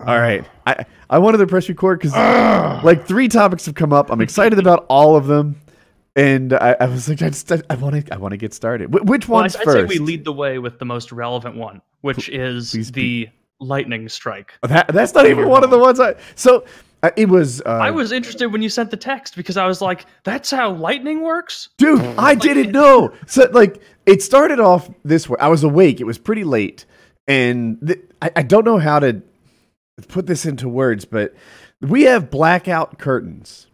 All right. I, I wanted to press record because like three topics have come up. I'm excited about all of them. And I, I was like, I just, I want to, I want to get started. Wh- which Well, one's I'd, I'd first? say we lead the way with the most relevant one, which is please the lightning strike. That, that's not even one of the ones I. So uh, it was. Uh, I was interested when you sent the text because I was like, "That's how lightning works." dude. I didn't know. So like, it started off this way. I was awake. It was pretty late, and th- I, I don't know how to put this into words, but we have blackout curtains,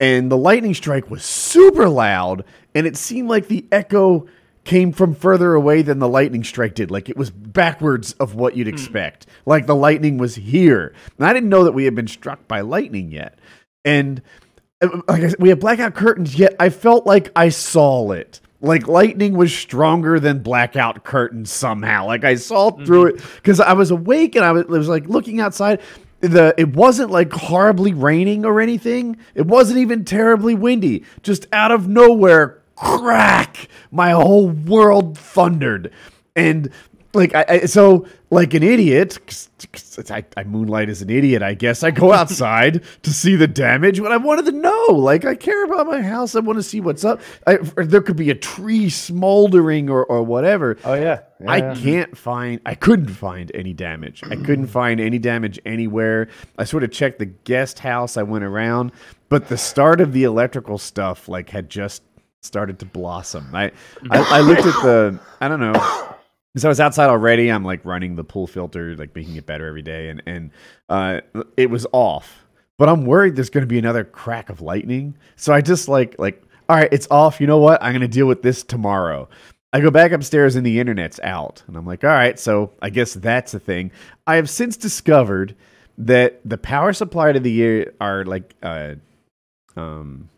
and the lightning strike was super loud, and it seemed like the echo came from further away than the lightning strike did. Like it was backwards of what you'd expect. Like the lightning was here. And I didn't know that we had been struck by lightning yet. And uh, like I said, we have blackout curtains, yet I felt like I saw it. Like lightning was stronger than blackout curtains somehow. Like I saw mm-hmm. through it because I was awake and I was, was like looking outside. The it wasn't like horribly raining or anything. It wasn't even terribly windy. Just out of nowhere, crack! My whole world thundered, and like I, I so like an idiot I, I moonlight as an idiot i guess i go outside to see the damage but i wanted to know like i care about my house i want to see what's up I, there could be a tree smoldering or, or whatever Oh yeah. Yeah, I can't find. I couldn't find any damage. I couldn't find any damage anywhere. I sort of checked the guest house. I went around, but the start of the electrical stuff like had just started to blossom. I I, I looked at the. I don't know. So I was outside already. I'm like running the pool filter, like making it better every day, and and uh, it was off. But I'm worried there's going to be another crack of lightning. So I just like like all right, it's off. You know what? I'm going to deal with this tomorrow. I go back upstairs and the internet's out. And I'm like, all right, so I guess that's a thing. I have since discovered that the power supply to the are like uh um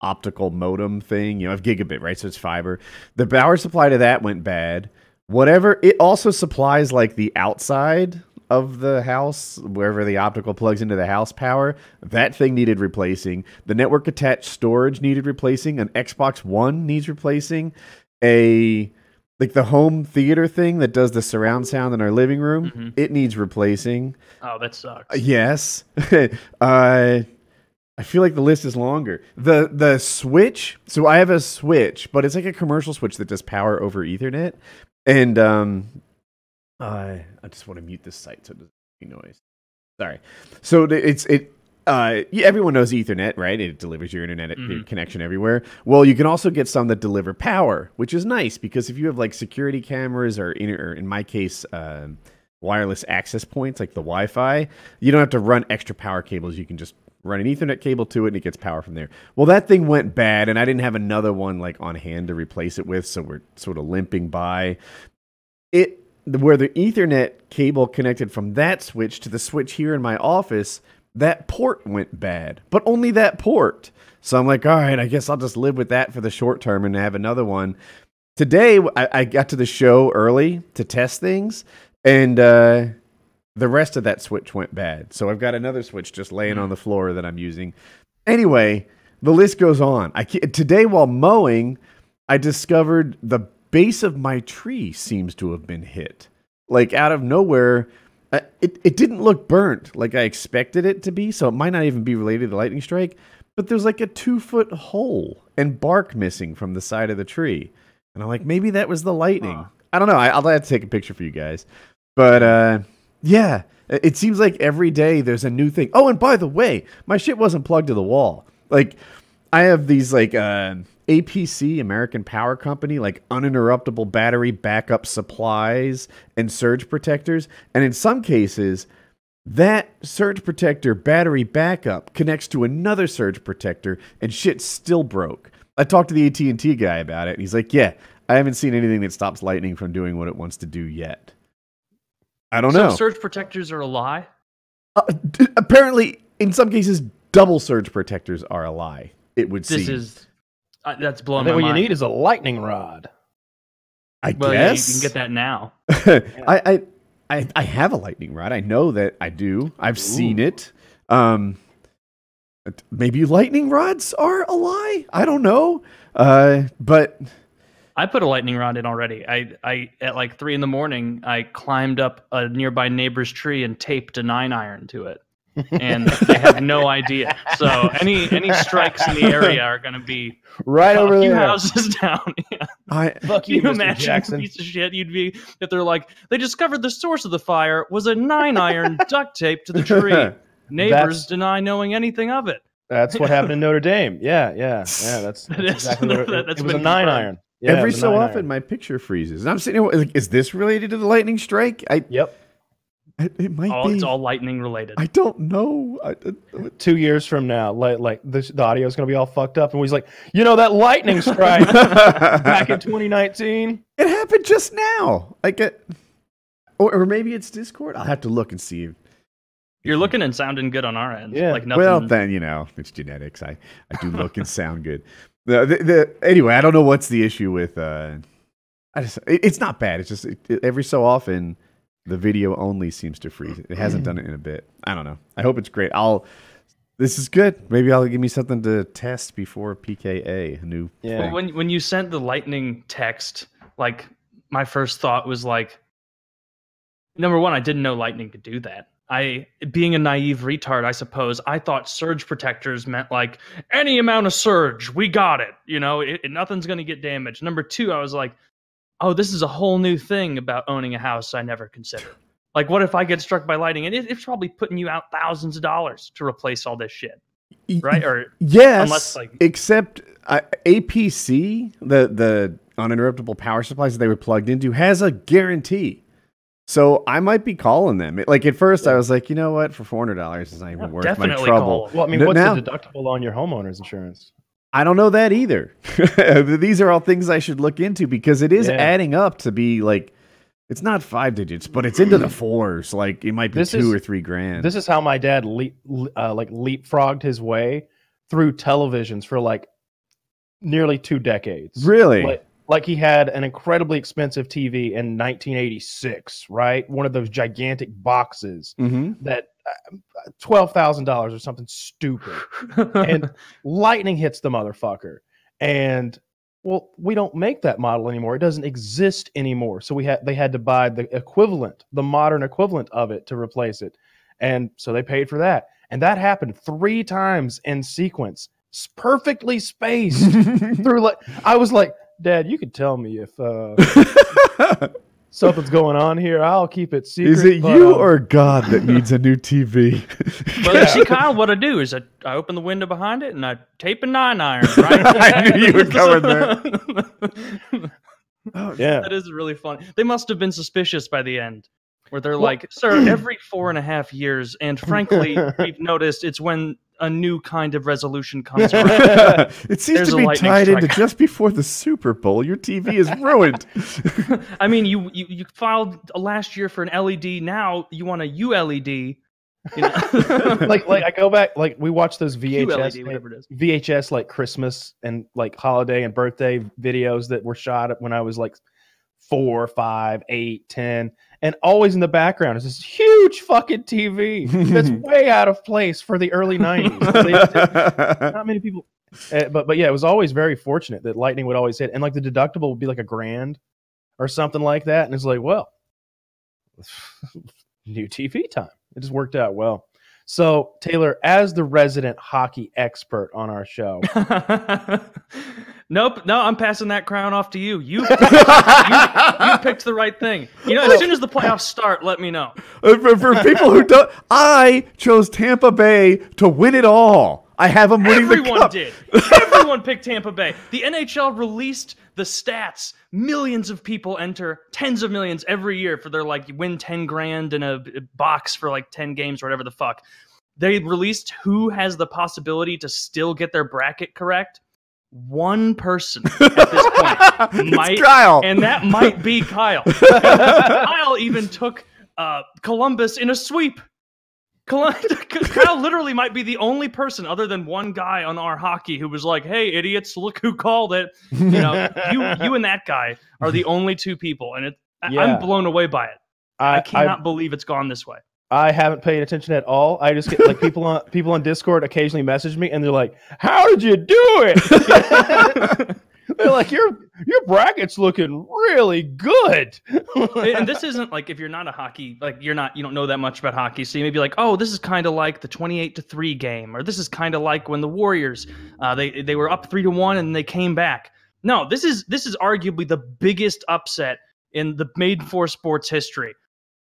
optical modem thing. You know, have gigabit, right? So it's fiber. The power supply to that went bad. Whatever it also supplies like the outside of the house, wherever the optical plugs into the house power, that thing needed replacing. The network attached storage needed replacing. An Xbox One needs replacing. A like the home theater thing that does the surround sound in our living room, Mhm. it needs replacing. Oh, that sucks. Uh, Yes. uh, I feel like the list is longer. The the switch. So I have a switch, but it's like a commercial switch that does power over Ethernet. And um, uh, I just want to mute this site so it doesn't make noise. Sorry. So it's it. Uh, yeah, everyone knows Ethernet, right? It delivers your internet Mhm. connection everywhere. Well, you can also get some that deliver power, which is nice because if you have like security cameras or, in, or in my case, um wireless access points like the Wi-Fi, you don't have to run extra power cables. You can just run an Ethernet cable to it and it gets power from there. Well, that thing went bad, and I didn't have another one like on hand to replace it with, so we're sort of limping by. It where the Ethernet cable connected from that switch to the switch here in my office, that port went bad, but only that port. So I'm like, all right, I guess I'll just live with that for the short term and have another one. Today, I, I got to the show early to test things, and uh, the rest of that switch went bad. So I've got another switch just laying on the floor that I'm using. Anyway, the list goes on. I today while mowing, I discovered the base of my tree seems to have been hit. Like out of nowhere, uh, it it didn't look burnt like I expected it to be. So it might not even be related to the lightning strike. But there's like a two foot hole and bark missing from the side of the tree. And I'm like, maybe that was the lightning. Huh. I don't know. I, I'll have to take a picture for you guys. But uh, yeah, it seems like every day there's a new thing. Oh, and by the way, my shit wasn't plugged to the wall. Like, I have these like uh, APC, American Power Company, like uninterruptible battery backup supplies and surge protectors. And in some cases, that surge protector battery backup connects to another surge protector, and shit still broke. I talked to the AT and T guy about it, and he's like, "Yeah, I haven't seen anything that stops lightning from doing what it wants to do yet." I don't so know. surge protectors are a lie. Uh, d- apparently, in some cases, double surge protectors are a lie. It would seem This seem. is uh, that's blowing think my what you need is a lightning rod. I well, yeah, you can get that now. I, I I I have a lightning rod. I know that I do. I've seen it. Um, maybe lightning rods are a lie. I don't know. Uh, but I put a lightning rod in already. I, I at like three in the morning, I climbed up a nearby neighbor's tree and taped a nine iron to it, and they have no idea. So any any strikes in the area are going to be right a over few there. houses down. Yeah. I Fuck you, you imagine Jackson. piece of shit you'd be if they're like they discovered the source of the fire was a nine iron duct taped to the tree. Neighbors That's- deny knowing anything of it. That's what happened in Notre Dame. Yeah, yeah, yeah. That's, that's exactly what it, that's it was. A nine confirmed. iron. Yeah, every so often iron. my picture freezes, and I'm sitting here. Like, is this related to the lightning strike? I Yep. it, it might All be. it's all lightning related. I don't know. I, uh, I- Two years from now, like like this, the audio is gonna be all fucked up, and he's like, you know that lightning strike back in 2019. It happened just now. I get, or, or maybe it's Discord. I'll have to look and see. You're looking and sounding good on our end. Yeah. Like nothing. Well, then you know it's genetics. I I do look and sound good. The, the, the anyway, I don't know what's the issue with. uh I just it, it's not bad. It's just it, it- every so often the video only seems to freeze. It hasn't done it in a bit. I don't know. I hope it's great. I'll. This is good. Maybe I'll give me something to test before PKA. A new Yeah. thing. when when you sent the lightning text, like my first thought was like, number one, I didn't know lightning could do that. I, being a naive retard, I suppose, I thought surge protectors meant like any amount of surge, we got it. You know, it, it- nothing's gonna get damaged. Number two, I was like, oh, this is a whole new thing about owning a house I never considered. Like, what if I get struck by lightning? And it, it's probably putting you out thousands of dollars to replace all this shit, right? Or Yes, Unless, like- except uh, APC, the the uninterruptible power supplies that they were plugged into, has a guarantee. So I might be calling them. Like at first, I was like, you know what, for four hundred dollars, it's not even Yeah, worth my definitely trouble. call. Well, I mean, what's now- the deductible on your homeowner's insurance? I don't know that either. These are all things I should look into because it is Yeah. adding up to be like, it's not five digits, but it's into the fours. Like it might be This two is- or three grand. This is how my dad leap, uh, like leapfrogged his way through televisions for like nearly two decades. really. Like, like he had an incredibly expensive TV in 1986, right? One of those gigantic boxes hmm that uh, twelve thousand dollars or something stupid, and lightning hits the motherfucker, and well, we don't make that model anymore. It doesn't exist anymore. So we had they had to buy the equivalent, the modern equivalent of it to replace it, and so they paid for that, and that happened three times in sequence, perfectly spaced through. Like I was like, Dad, you could tell me if uh, something's going on here. I'll keep it secret. is it but, you um, or God that needs a new TV? Well, Yeah. see, Kyle, what I do is I, I open the window behind it and I tape a nine iron. Right? I knew you were going there. oh, Yeah. that is really funny. They must have been suspicious by the end, where they're like, "Sir, every four and a half years, and frankly, we've noticed it's when a new kind of resolution comes around." it seems There's to a be lightning tied into just before the Super Bowl. Your TV is ruined. I mean, you, you you filed last year for an LED. Now you want a ULED. You know? like like I go back like we watch those VHS QLED, whatever it is. VHS like Christmas and like holiday and birthday videos that were shot when I was like four, five, eight, ten, and always in the background is this huge fucking TV that's way out of place for the early nineties. Not many people, uh, but but yeah, it was always very fortunate that lightning would always hit, and like the deductible would be like a grand or something like that, and it's like, well, new TV time. It just worked out well. So Taylor, as the resident hockey expert on our show, nope, no, I'm passing that crown off to you. You, you, you picked the right thing. You know, as soon as the playoffs start, let me know. Uh, for, for people who don't, I chose Tampa Bay to win it all. I have them winning the cup. Everyone did. Everyone picked Tampa Bay. The NHL released the stats. Millions of people enter, tens of millions every year for their like win 10 grand in a box for like 10 games or whatever the fuck. They released who has the possibility to still get their bracket correct. One person at this point might, Kyle. and that might be Kyle. Kyle even took uh, Columbus in a sweep. Col- Kyle literally might be the only person other than one guy on our hockey who was like, "Hey, idiots, look who called it." You know, you you and that guy are the only two people, and it. I- Yeah. I'm blown away by it. I, I, cannot believe it's gone this way. I haven't paid attention at all. I just get like people on people on Discord occasionally message me and they're like, "How did you do it?" They're like your your bracket's looking really good. and this isn't like if you're not a hockey like you're not you don't know that much about hockey so you may be like oh this is kind of like the 28 to 3 game or this is kind of like when the warriors uh, they they were up 3 to 1 and they came back. No this is this is arguably the biggest upset in the made for sports history.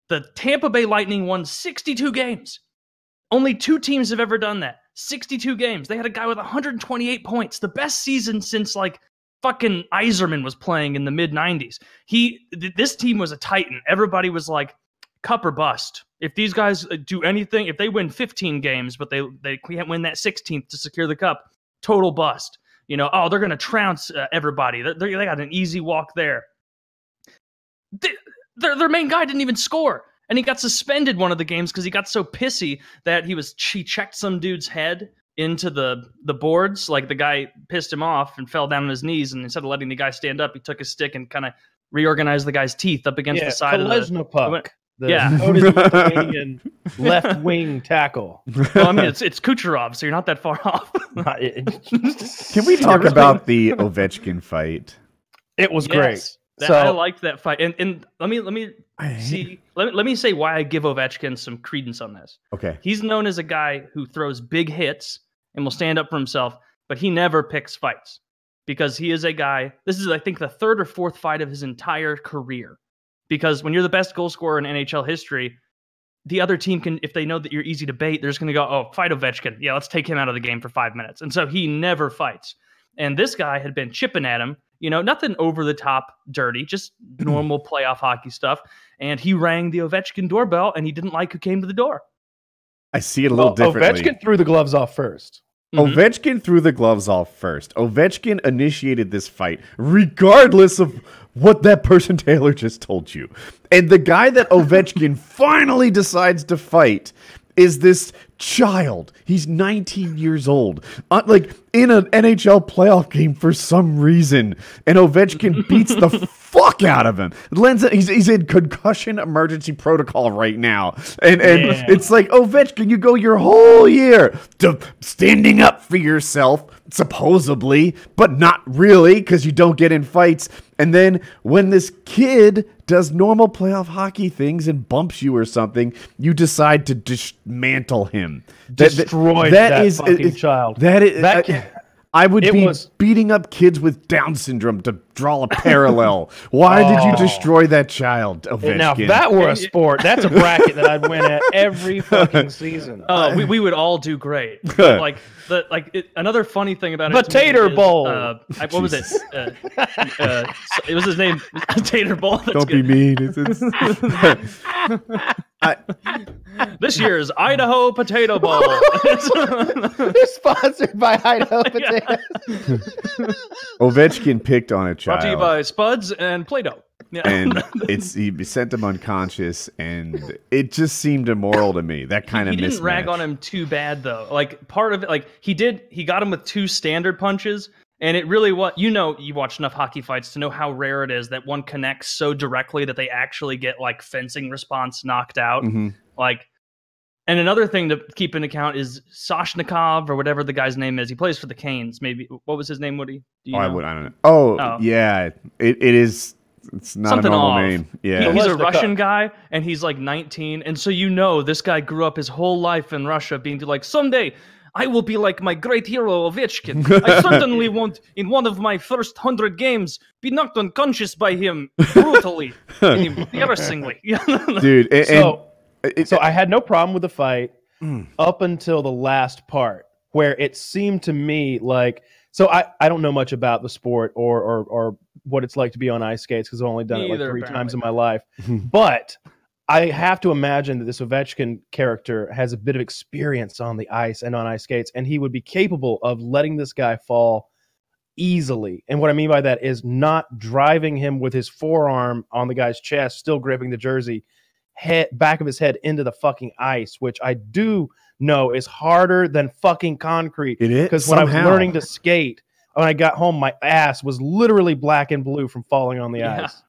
The tampa bay lightning won 62 games. Only two teams have ever done that. 62 games. They had a guy with 128 points the best season since like fucking Yzerman was playing in the mid 90s. He th- this team was a titan. Everybody was like cup or bust. If these guys uh, do anything, if they win 15 games but they they can't win that 16th to secure the cup, total bust. You know, oh, they're going to trounce uh, everybody. They, they got an easy walk there. They, their their main guy didn't even score. And he got suspended one of the games because he got so pissy that he was he checked some dude's head into the the boards. Like the guy pissed him off and fell down on his knees, and instead of letting the guy stand up, he took his stick and kind of reorganized the guy's teeth up against yeah, the side of the. Kalesnipuk, the Yeah. Lithuanian left wing tackle. Well, I mean, it's it's Kucherov, so you're not that far off. Can we talk about the Ovechkin fight? It was great. That- So- I liked that fight, and and let me let me see let me, let me say why I give Ovechkin some credence on this. Okay. He's known as a guy who throws big hits and will stand up for himself, but he never picks fights because he is a guy. This is, I think, the third or fourth fight of his entire career. Because when you're the best goal scorer in NHL history, the other team can, if they know that you're easy to bait, they're just going to go, oh, fight Ovechkin. Yeah, let's take him out of the game for five minutes. And so he never fights. And this guy had been chipping at him, you know, nothing over the top dirty, just normal playoff hockey stuff. And he rang the Ovechkin doorbell and he didn't like who came to the door. I see it a little Well, differently. Ovechkin threw the gloves off first. Mhm. Ovechkin threw the gloves off first. Ovechkin initiated this fight, regardless of what that person Taylor just told you. And the guy that Ovechkin finally decides to fight is this child. He's 19 years old, uh, like in an NHL playoff game for some reason, and Ovechkin beats the fuck out of him. It, he's he's in concussion emergency protocol right now, and and Yeah. it's like Ovechkin, you go your whole year to standing up for yourself, supposedly, but not really because you don't get in fights. And then when this kid does normal playoff hockey things and bumps you or something, you decide to dismantle him. That- that- Destroyed that fucking it- child. That is. That I- kid- I would be was- beating up kids with Down syndrome to draw a parallel. Why did you Oh. destroy that child, Ovechkin? And now, if that were a sport, that's a bracket that I'd win at every fucking season. Oh, we, we would all do great. But, like the like it, another funny thing about it. to me Potato is, Bowl. Uh, I, what was it? Uh, uh, so- it was his name, Tater Bowl. That's don't be mean. It's, it's, I, This year's Idaho Potato Bowl. They're sponsored by Idaho Potatoes. Ovechkin picked on a child. Brought to you by Spuds and Play-Doh. Yeah. and it's he sent him unconscious, and it just seemed immoral to me. That kind of he didn't rag on him too bad though. Like part of it, like he did, he got him with two standard punches, and it really what you know. You watch enough hockey fights to know how rare it is that one connects so directly that they actually get like fencing response knocked out. Mhm. Like, and another thing to keep in account is Soshnikov or whatever the guy's name is. He plays for the Canes. Maybe what was his name? Woody? Do you Oh, I would. I don't know. Oh, Oh. yeah. It, it is. It's not Something a normal off. name. Yeah. He- he's a Kalashnikov. Russian guy, and he's like 19, and so you know this guy grew up his whole life in Russia, being like, someday I will be like my great hero Ovechkin. I certainly won't, in one of my first hundred games, be knocked unconscious by him brutally, and embarrassingly. Dude. And, So, and it, so I had no problem with the fight Mm. up until the last part, where it seemed to me like. So I, I don't know much about the sport or or, or what it's like to be on ice skates because I've only done Me it like either, three times in my life. but I have to imagine that this Ovechkin character has a bit of experience on the ice and on ice skates, and he would be capable of letting this guy fall easily. And what I mean by that is not driving him with his forearm on the guy's chest, still gripping the jersey, head back of his head into the fucking ice, which I do know is harder than fucking concrete. it is Because when I was somehow. learning to skate, when I got home, my ass was literally black and blue from falling on the Yeah. ice.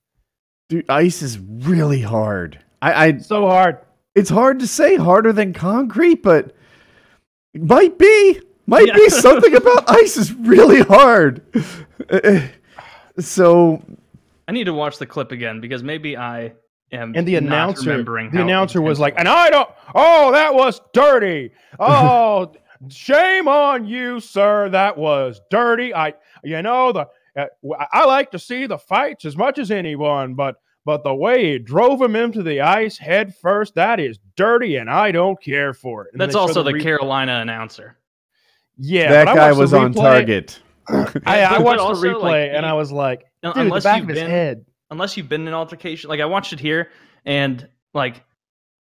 Dude, ice is really hard. I, I So hard. it's hard to say harder than concrete, but it might be. Might Yeah. be something about ice is really hard. So I need to watch the clip again because maybe I am. And the not announcer, remembering the how announcer was like, and I don't. Oh, that was dirty. Oh, shame on you, sir. That was dirty. I, you know, the uh, w- I like to see the fights as much as anyone, but but the way he drove him into the ice head first, that is dirty, and I don't care for it. And That's also the re- Carolina announcer. Yeah, that guy was on target. I, I watched also, the replay like, and I was like, Un- dude, the unless back you've of his been, head. unless you've been in an altercation, like I watched it here, and like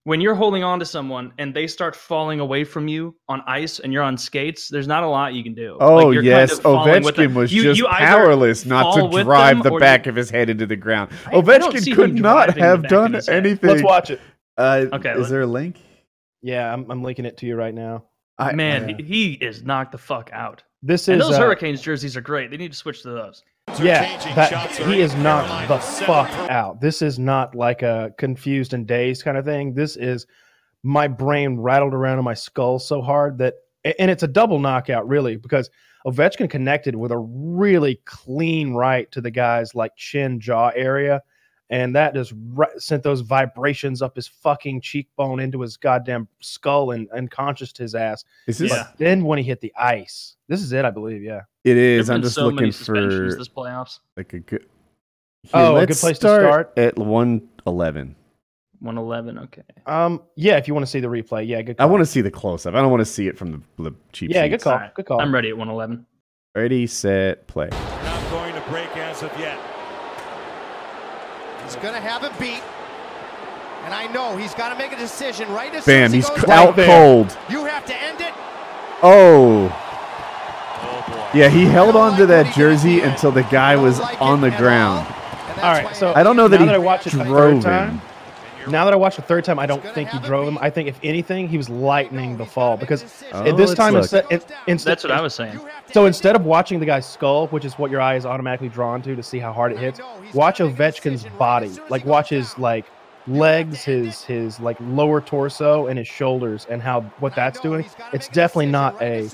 when you're holding on to someone and they start falling away from you on ice and you're on skates, there's not a lot you can do. Oh Like, you're kind yes, of falling with Ovechkin was You- just you powerless not to drive the or you- back of his head into the ground. I- I Ovechkin see could not have done anything. Let's watch it. Uh, Okay, is let- there a link? Yeah, I'm, I'm linking it to you right now. I, Man, yeah. he, he is knocked the fuck out. This And is those uh, Hurricanes jerseys are great. They need to switch to those. Yeah, that he is knocked the fuck out. This is not like a confused and dazed kind of thing. This is my brain rattled around in my skull so hard that, and it's a double knockout really because Ovechkin connected with a really clean right to the guy's like chin jaw area, and that just ri- sent those vibrations up his fucking cheekbone into his goddamn skull and unconscious his ass. Is this? Yeah. Then when he hit the ice, this is it, I believe. Yeah. it is. There's. I'm been just so looking many for this playoffs. like a good. Oh, a good place to start? at one eleven. 111. Okay. Um. Yeah. If you want to see the replay, yeah. Good. I want to see the close up. I don't want to see it from the, the cheap. Yeah. Good call. Alright. Good call. I'm ready at 111. Ready, set, play. Not going to break as of yet. He's going to have him beat. And I know he's got to make a decision right as Bam! He's he c- goes right out there. cold. You have to end it. Oh, Oh boy. yeah. He held don't on to like what that jersey until the guy was like on the ground. all. And that's All right, so- I don't know that now he that I watched it the drove third time, him. Now that I watched the third time, I don't think he drove him. I think if anything, he was lightning the fall gotta make a because. Oh, at this time instead, instead That's what I was saying. You have to So instead of watching the guy's skull, which is what your eye is automatically drawn to to see how hard it hits, watch Ovechkin's body. Like watch his like legs, his his like lower torso, and his shoulders, and how what that's doing. It's definitely not a.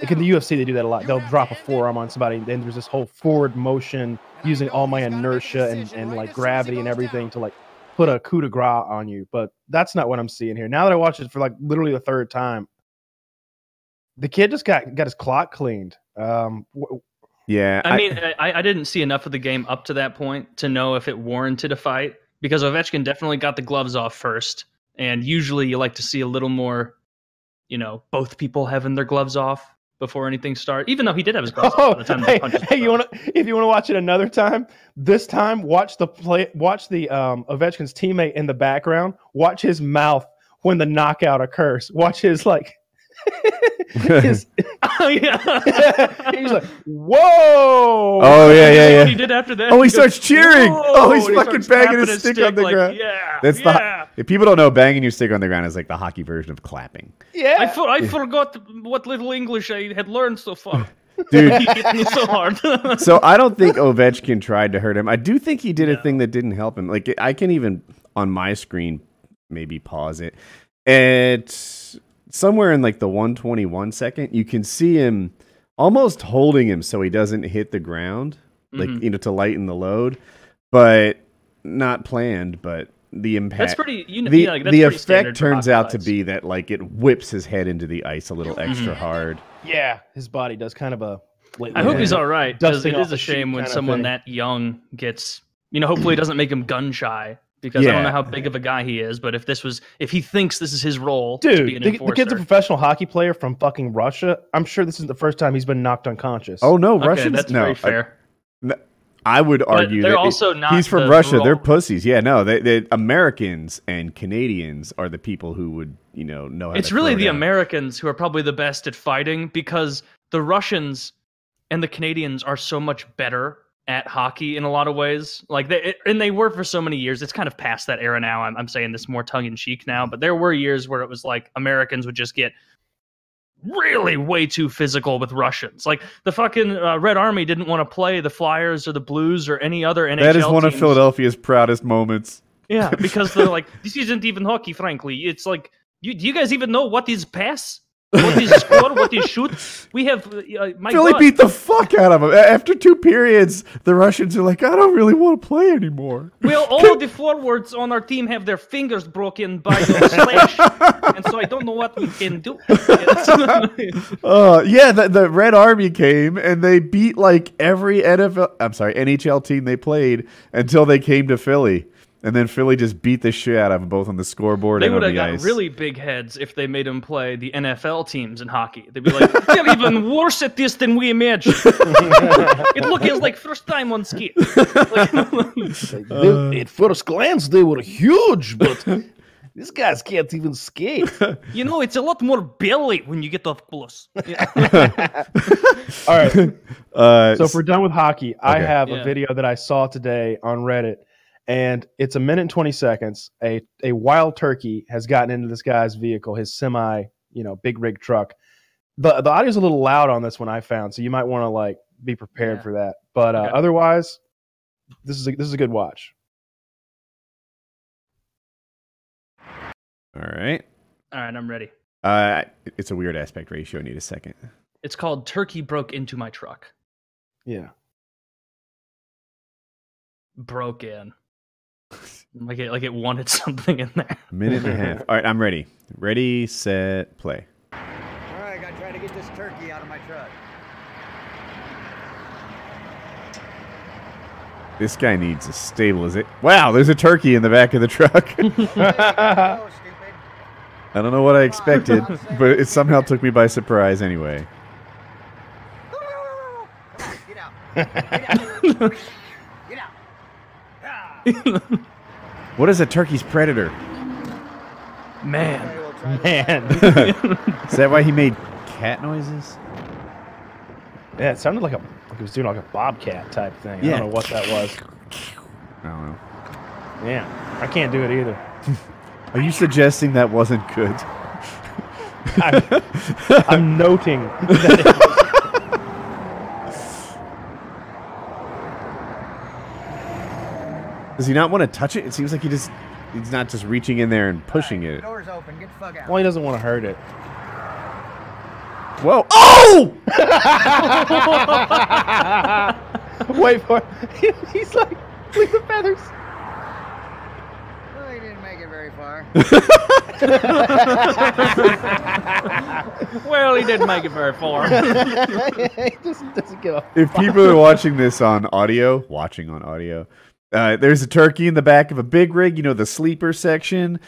Like in the UFC, they do that a lot. They'll drop a forearm on somebody, and then there's this whole forward motion using all my inertia and, and like gravity and everything to like put a coup de grace on you. But that's not what I'm seeing here. Now that I watched it for like literally the third time, the kid just got got his clock cleaned. Um, w- Yeah. I mean, I, I didn't see enough of the game up to that point to know if it warranted a fight because Ovechkin definitely got the gloves off first, and usually you like to see a little more, you know, both people having their gloves off before anything starts. Even though he did have his gloves Oh, by the time hey, the punches. hey, you want to if you want to watch it another time, this time watch the play, watch the um Ovechkin's teammate in the background. Watch his mouth when the knockout occurs. Watch his like. his, oh yeah. he's like, whoa! oh yeah, yeah, yeah, What he did after that? Oh, he goes, starts cheering. "Whoa," Oh, he's and he fucking starts banging his stick on the like, ground. Yeah, That's the yeah. If people don't know, banging your stick on the ground is like the hockey version of clapping. yeah. I, for, I forgot what little English I had learned so far. Dude, he hit me so hard. so I don't think Ovechkin tried to hurt him. I do think he did a thing that didn't help him. Like I can even on my screen maybe pause it. It's somewhere in like the 121 second, you can see him almost holding him so he doesn't hit the ground, like Mhm. you know, to lighten the load, but not planned. But the impact. That's pretty. You know, the yeah, like, that's the pretty effect turns out to be that like it whips his head into the ice a little extra Mhm. hard. yeah, his body does kind of a. I hope he's all right because Dusting it off is the a shame when someone thing. that young gets. You know, hopefully it doesn't make him gun shy because I don't know how big of a guy he is. But if this was, if he thinks this is his role to be Dude, an the, the kid's a professional hockey player from fucking Russia. I'm sure this isn't the first time he's been knocked unconscious. Oh no, okay, Russians. that's no, very I- fair. I would argue they're that it- also not he's from the Russia. They're pussies. Yeah, no, they, they Americans and Canadians are the people who would you know know. How to It's really the down. Americans who are probably the best at fighting because the Russians and the Canadians are so much better at hockey in a lot of ways. Like they and they were for so many years. It's kind of past that era now. I'm, I'm saying this more tongue in cheek now, but there were years where it was like Americans would just get really way too physical with Russians. Like the fucking uh, Red Army didn't want to play the Flyers or the Blues or any other NHL That is one of. Philadelphia's proudest moments. Yeah, because they're like, this isn't even hockey, frankly. It's like, you, do you guys even know what is pass? What is score? What is shoot? We have uh, my Philly God. beat the fuck out of them. After two periods, the Russians are like, I don't really want to play anymore. Well, all the forwards on our team have their fingers broken by the slash, and so I don't know what we can do. Uh, yeah, the, the Red Army came and they beat like every NFL, I'm sorry, NHL team they played until they came to Philly. And then Philly just beat the shit out of them both on the scoreboard they and would on have the got ice. really big heads if they made them play the NFL teams in hockey. They'd be like, they're even worse at this than we imagined. it looks like first time on ski. Like, They- at first glance, they were huge, but these guys can't even skate. you know, it's a lot more belly when you get up close. Yeah. All right. Uh, So if we're done with hockey, I have Yeah. a video that I saw today on Reddit, and it's a minute and twenty seconds. A a wild turkey has gotten into this guy's vehicle, his semi, you know, big rig truck. the The audio's a little loud on this one I found, so you might want to like be prepared Yeah. for that. But uh, Okay. otherwise, this is a, this is a good watch. all right. All right, I'm ready. Uh, it's a weird aspect ratio. I need a second. It's called Turkey Broke Into My Truck. Yeah. Broke in. Like it, like it wanted something in there. A minute and a half. All right, I'm ready. Ready, set, play. All right, I gotta try to get this turkey out of my truck. This guy needs a stabilization. Wow, there's a turkey in the back of the truck. I don't know what I expected, but it somehow took me by surprise anyway. Get out. Get out. Get out. Ah. What is a turkey's predator? Man. Okay, we'll try this. Man, Is that why he made cat noises? yeah, it sounded like a like he was doing like a bobcat type thing. I don't know what that was. I don't know. Yeah, I can't do it either. Are you suggesting that wasn't good? I'm, I'm noting that it Does he not want to touch it? It seems like he just he's not just reaching in there and pushing All right, it. Door's open. Get the fuck out. well, he doesn't want to hurt it. Whoa! Oh! Wait for it. He's like, leave the feathers. Well, he didn't make it very far. Well, he didn't make it very far. he just doesn't give a If people are watching this on audio, watching on audio, uh, there's a turkey in the back of a big rig. You know the sleeper section.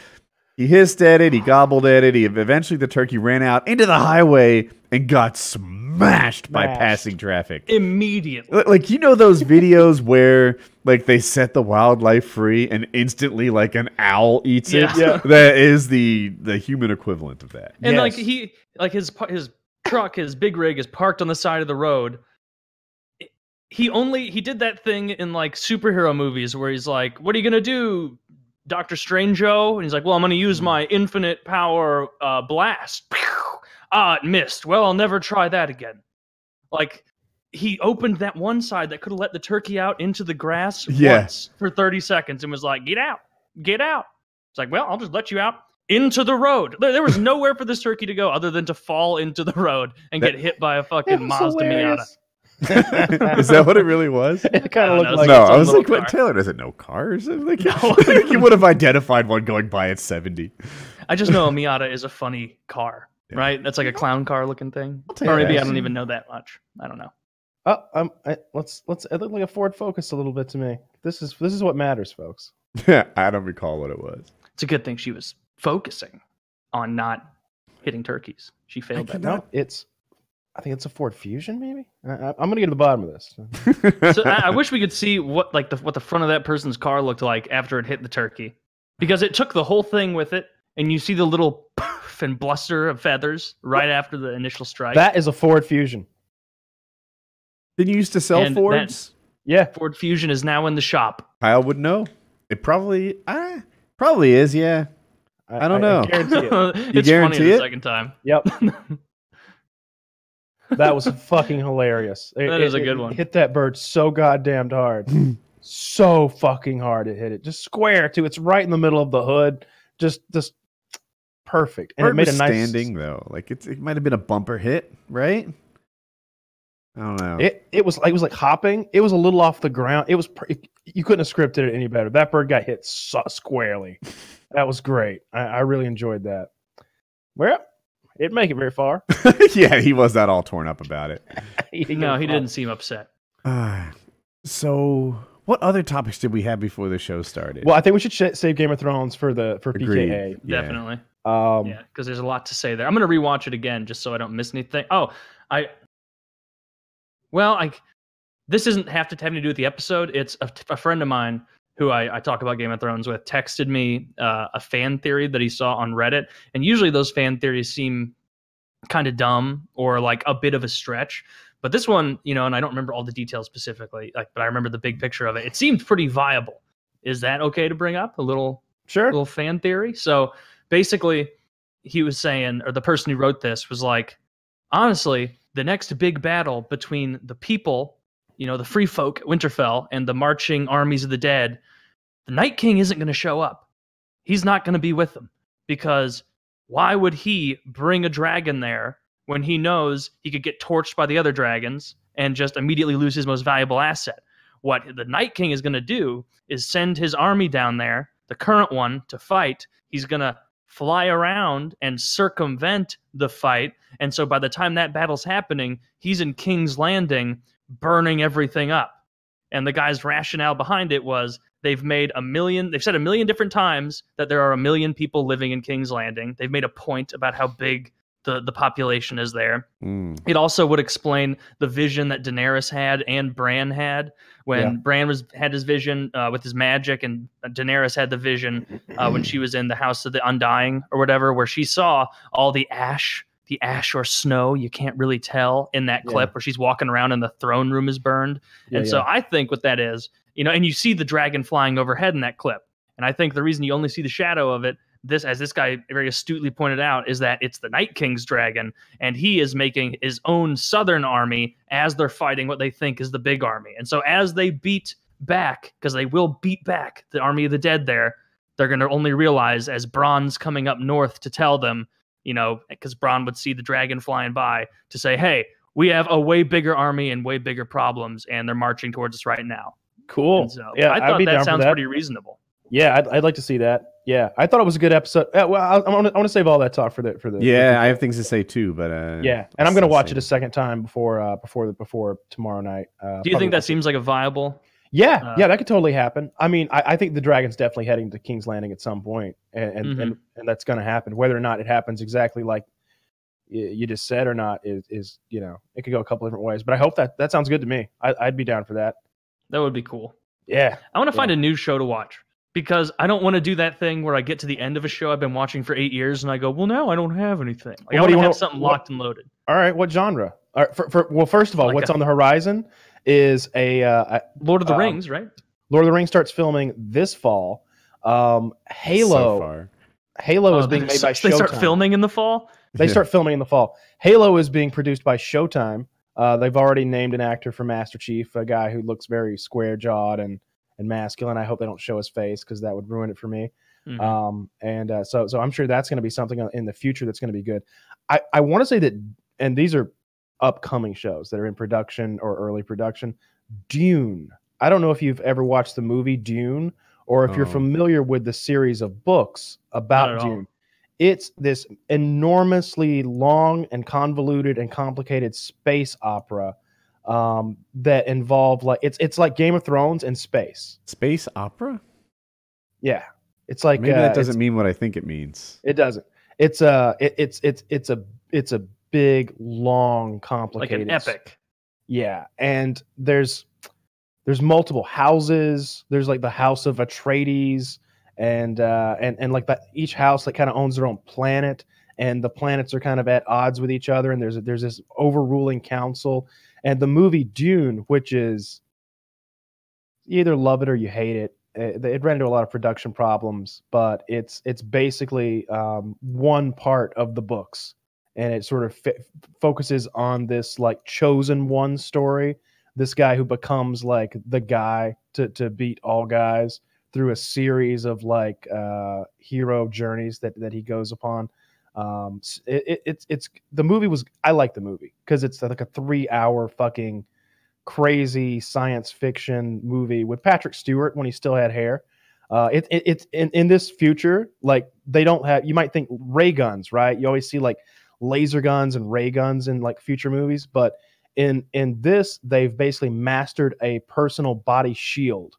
He hissed at it. He gobbled at it. He eventually the turkey ran out into the highway and got smashed by Smashed. passing traffic. Immediately. Like you know those videos where like they set the wildlife free and instantly like an owl eats it. Yeah. Yeah. That is the the human equivalent of that. And like he, like his his truck, his big rig is parked on the side of the road. He only he did that thing in like superhero movies where he's like, "What are you gonna do, Doctor Strange-O?" And he's like, "Well, I'm gonna use my infinite power uh, blast." Ah, it missed. Well, I'll never try that again. Like he opened that one side that could have let the turkey out into the grass Yeah. once for 30 seconds and was like, "Get out, get out." It's like, well, I'll just let you out into the road. There, was nowhere for this turkey to go other than to fall into the road and That- get hit by a fucking Mazda Miata. Hilarious. is that what it really was? It kind don't of know, looked like no, I was like, what, car. Taylor doesn't know cars. Like, No. I think you would have identified one going by at 70. I just know a Miata is a funny car, Yeah. right? That's like a clown car looking thing. Or maybe that. I don't even know that much. I don't know. Oh, um, I, let's let's. It looked like a Ford Focus a little bit to me. This is this is what matters, folks. Yeah, I don't recall what it was. It's a good thing she was focusing on not hitting turkeys. She failed that. No, it's. I think it's a Ford Fusion, maybe. I, I, I'm gonna get to the bottom of this. so I, I wish we could see what like the what the front of that person's car looked like after it hit the turkey, because it took the whole thing with it, and you see the little poof and bluster of feathers right after the initial strike. That is a Ford Fusion. Didn't you used to sell And that- Fords? Yeah, Ford Fusion is now in the shop. Kyle would know. It probably, uh, probably is. Yeah. I don't know. You guarantee it. it's guarantee funny the second time. Yep. That was fucking hilarious. It- That is it- a good one. Hit that bird so goddamned hard. so fucking hard it hit it. Just square too. It's right in the middle of the hood. Just just perfect, and Bird it made a was nice standing though. Like it's, it might have been a bumper hit, right? I don't know. It it was like it was like hopping. It was a little off the ground. It was per- it- you couldn't have scripted it any better. That bird got hit so squarely. That was great. I, I really enjoyed that. Well, it didn't make it very far. yeah, he was not all torn up about it. He No, he didn't seem upset. Uh, so, what other topics did we have before the show started? Well, I think we should sh- save Game of Thrones for the for Agreed. PKA. Yeah. Definitely. Um, Yeah, because there's a lot to say there. I'm gonna rewatch it again just so I don't miss anything. Oh, I. Well, I. This doesn't have to have to do with the episode. It's a, a friend of mine who I, I talk about Game of Thrones with texted me uh, a fan theory that he saw on Reddit, and usually those fan theories seem kind of dumb or like a bit of a stretch. But this one, you know, and I don't remember all the details specifically, like, but I remember the big picture of it. It seemed pretty viable. Is that okay to bring up a little Sure. little fan theory. So basically, he was saying, or the person who wrote this was like, honestly, the next big battle between the people, you know, the free folk at Winterfell and the marching armies of the dead, the Night King isn't going to show up. He's not going to be with them because why would he bring a dragon there when he knows he could get torched by the other dragons and just immediately lose his most valuable asset? What the Night King is going to do is send his army down there, the current one, to fight. He's going to fly around and circumvent the fight. And so by the time that battle's happening, he's in King's Landing burning everything up. And the guy's rationale behind it was they've made a million, they've said a million different times that there are a million people living in King's Landing. They've made a point about how big the, the population is there. Mm. It also would explain the vision that Daenerys had and Bran had when Yeah. Bran was had his vision uh, with his magic, and Daenerys had the vision uh, when she was in the House of the Undying or whatever, where she saw all the ash, the ash or snow, you can't really tell in that Yeah. clip where she's walking around and the throne room is burned. Yeah, and so. I think what that is, you know, and you see the dragon flying overhead in that clip. And I think the reason you only see the shadow of it, this as this guy very astutely pointed out, is that it's the Night King's dragon, and he is making his own southern army as they're fighting what they think is the big army. And so as they beat back, because they will beat back the army of the dead there, they're gonna only realize as Bronn's coming up north to tell them, you know, because Bronn would see the dragon flying by to say, Hey, we have a way bigger army and way bigger problems, and they're marching towards us right now. Cool. And so yeah, I I'd thought be that for sounds that. pretty reasonable. Yeah, I'd, I'd like to see that. Yeah, I thought it was a good episode. Uh, well, I, I want to I want to save all that talk for the for the Yeah, for I have things to say too, but uh, yeah, and I'm gonna watch it a second time before uh before the before tomorrow night. Uh, Do you think that watch it- seems like a viable? Yeah, uh, yeah, that could totally happen. I mean, I, I think the dragon's definitely heading to King's Landing at some point, and and Mhm. and, and that's going to happen. Whether or not it happens exactly like you just said or not is is you know it could go a couple different ways. But I hope that that sounds good to me. I, I'd be down for that. That would be cool. Yeah, I want to find a new show to watch because I don't want to do that thing where I get to the end of a show I've been watching for eight years and I go, well, now I don't have anything. Like, Well, I what do want to have something what- locked and loaded. All right, what genre? All right, for, for, well, first of all, Like what's a- on the horizon is a, uh, Lord of the Um, Rings, right? Lord of the Rings starts filming this fall. Um, So Halo, far. Halo is being they- made by Showtime. they start filming in the fall. They Yeah. start filming in the fall. Halo is being produced by Showtime. Uh, they've already named an actor for Master Chief, a guy who looks very square jawed and and masculine. I hope they don't show his face because that would ruin it for me. Mhm. Um, and uh, so so I'm sure that's going to be something in the future that's going to be good. I I want to say that, and these are upcoming shows that are in production or early production. Dune. I don't know if you've ever watched the movie Dune or if you're Oh. familiar with the series of books about at all. Dune. It's this enormously long and convoluted and complicated space opera um, that involve like it's it's like Game of Thrones in space. Space opera? Yeah, it's like Maybe uh, that doesn't mean what I think it means. It doesn't. It's a it, it's it's it's a it's a big, long, complicated, like an epic. Yeah, and there's there's multiple houses. There's like the house of Atreides, and uh, and and like that each house like kind of owns their own planet, and the planets are kind of at odds with each other. And there's there's this overruling council, and the movie Dune, which is you either love it or you hate it. It, it ran into a lot of production problems, but it's it's basically um, one part of the books, and it sort of fi- focuses on this like chosen one story. This guy who becomes like the guy to to beat all guys through a series of like uh, hero journeys that that he goes upon. Um, it, it, it's it's the movie was I like the movie because it's like a three hour fucking crazy science fiction movie with Patrick Stewart when he still had hair. Uh, it, it, it's in, in this future, like they don't have. You might think ray guns, right? You always see like laser guns and ray guns in like future movies, but in in this, they've basically mastered a personal body shield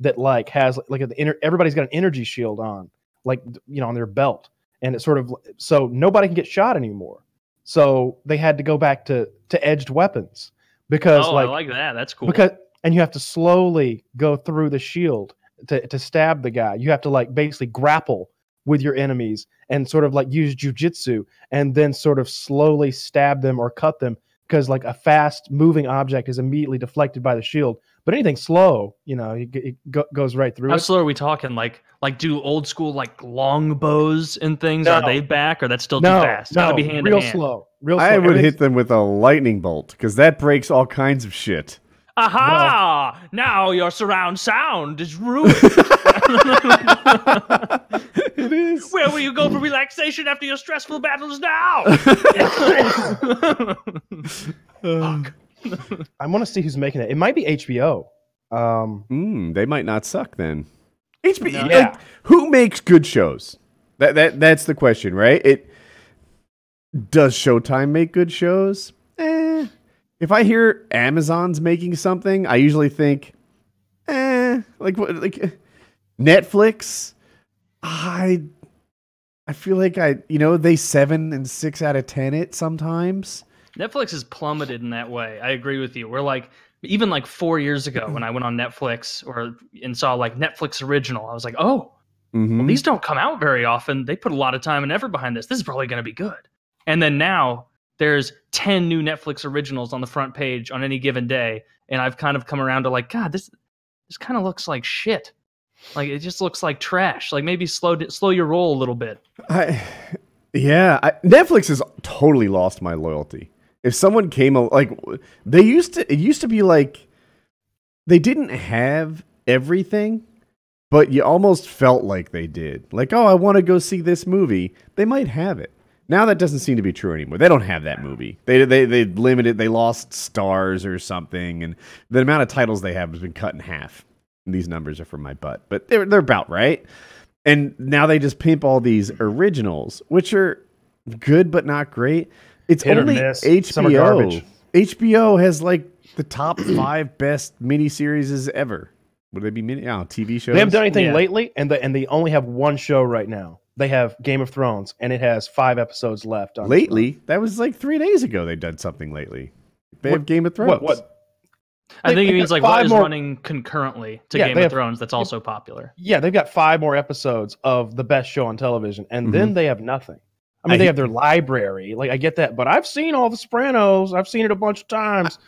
that like has like an inner. Everybody's got an energy shield on, like you know, on their belt, and it's sort of so nobody can get shot anymore. So they had to go back to to edged weapons because Oh, like I like that. That's cool. because and you have to slowly go through the shield to, to stab the guy you have to like basically grapple with your enemies and sort of like use jujitsu and then sort of slowly stab them or cut them because like a fast moving object is immediately deflected by the shield but anything slow you know it, it go, goes right through How it slow are we talking? Like, like do old school like long bows and things? No. Are they back, or that's still no too fast? no Gotta be hand real hand. slow real slow I would hit them with a lightning bolt because that breaks all kinds of shit. Aha! now your surround sound is ruined. it is. Where will you go for relaxation after your stressful battles now? i want to see who's making it it might be hbo um Mm, they might not suck then. HBO, No. like, Yeah. who makes good shows? That that that's the question, right? It does Showtime make good shows? Eh. If I hear Amazon's making something, I usually think, eh, like what, like eh, Netflix. I I feel like I, you know, they seven and six out of ten it sometimes. Netflix has plummeted in that way. I agree with you. We're like even like four years ago when I went on Netflix or and saw like Netflix original, I was like, oh, Mhm. well, these don't come out very often. They put a lot of time and effort behind this. This is probably going to be good. And then now there's 10 new Netflix originals on the front page on any given day. And I've kind of come around to like, God, this this kind of looks like shit. Like it just looks like trash. Like maybe slow slow your roll a little bit. I, yeah, I, Netflix has totally lost my loyalty. If someone came like they used to, it used to be like they didn't have everything, but you almost felt like they did. Like, oh, I want to go see this movie. They might have it. Now that doesn't seem to be true anymore. They don't have that movie. They they they limited. They lost stars or something, and the amount of titles they have has been cut in half. And these numbers are from my butt, but they're they're about right. And now they just pimp all these originals, which are good but not great. It's Hit only miss. Some are HBO. garbage. HBO has like the top five best miniseries ever. Would they be mini? Oh, TV shows. They haven't done anything Yeah. lately, and the, and they only have one show right now. They have Game of Thrones, and it has five episodes left. On lately. That was like three days ago. They done something lately. They have Game of Thrones. What? What? I think it means got like what five is more- running concurrently to Yeah, Game of have- Thrones that's also popular. Yeah, they've got five more episodes of the best show on television, and then they have nothing. I mean, I they have their library. Like I get that, but I've seen all the Sopranos. I've seen it a bunch of times.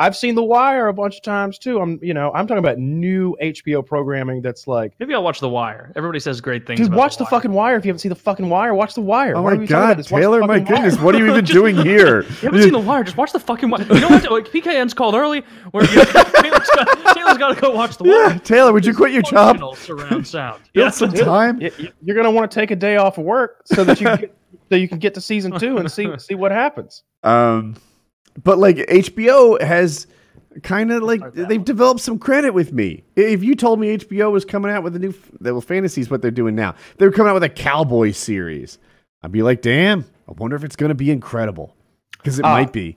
I've seen The Wire a bunch of times too. I'm, you know, I'm talking about new HBO programming that's like, Maybe I'll watch The Wire. Everybody says great things. dude, about watch the, Wire. fucking Wire. If you haven't seen the fucking Wire, watch the Wire. Oh Why my we talking about god, this? Watch the Taylor! My fucking Wire. goodness, what are you even Just- doing here? You haven't seen The Wire? Just watch the fucking Wire. You know what? Like, PKN's called early. Where you Taylor's got, Taylor's got to go watch The Wire. Yeah, Taylor, would you quit your job? Functional Surround sound. Build Yeah. some time. Y- y- You're gonna want to take a day off of work so that you can get, so you can get to season two and see see what happens. Um, but like HBO has kind of like they've one. developed some credit with me. If you told me HBO was coming out with a new well, fantasies, what they're doing now, they were coming out with a cowboy series. I'd be like, damn, I wonder if it's going to be incredible because it Ah. might be.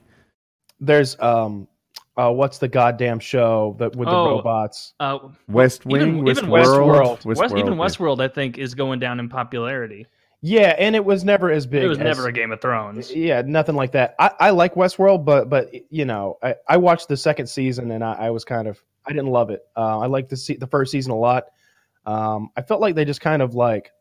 There's um, uh, what's the goddamn show that with the Oh. robots? Uh, West even- Wing, even Westworld, Westworld. West, even yeah. Westworld, I think, is going down in popularity. Yeah, and it was never as big. It was as- never a Game of Thrones. Yeah, nothing like that. I, I like Westworld, but but you know, I, I watched the second season and I, I was kind of I didn't love it. Uh, I liked the se- the first season a lot. Um, I felt like they just kind of like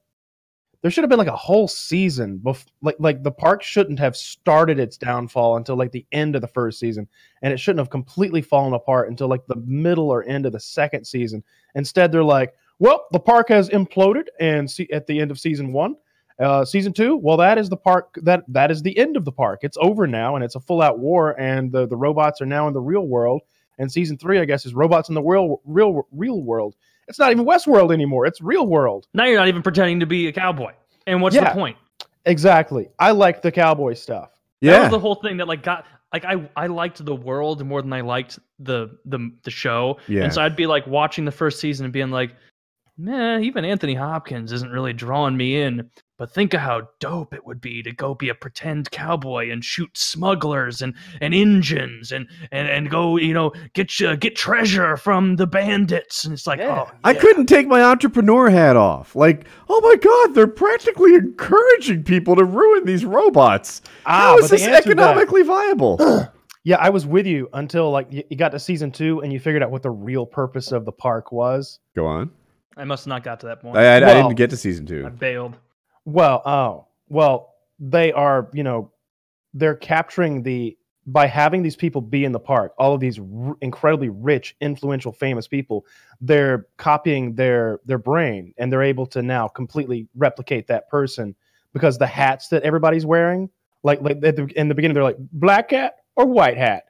there should have been like a whole season bef- like like the park shouldn't have started its downfall until like the end of the first season and it shouldn't have completely fallen apart until like the middle or end of the second season instead they're like well the park has imploded and see at the end of season one uh, season two well that is the park that that is the end of the park it's over now and it's a full out war and the, the robots are now in the real world and season three i guess is robots in the real real real world it's not even westworld anymore it's real world Now you're not even pretending to be a cowboy. And what's Yeah. the point? exactly. I like the cowboy stuff. That Yeah. was the whole thing that like got like I I liked the world more than I liked the the the show. Yeah. And so I'd be like watching the first season and being like, man, even Anthony Hopkins isn't really drawing me in. But think of how dope it would be to go be a pretend cowboy and shoot smugglers and, and engines and, and, and go, you know, get you, get treasure from the bandits. And it's like, Yeah. oh, I couldn't take my entrepreneur hat off. Like, oh my god, they're practically encouraging people to ruin these robots. How Ah, is but they this answered that. economically viable? Yeah, I was with you until like you, you got to season two and you figured out what the real purpose of the park was. Go on. I must have not got to that point. I, I, I didn't get to season two. I bailed. Well, oh, well, they are, you know, they're capturing the by having these people be in the park, all of these r- incredibly rich, influential, famous people, they're copying their their brain and they're able to now completely replicate that person because the hats that everybody's wearing, like like the, in the beginning, they're like black hat or white hat.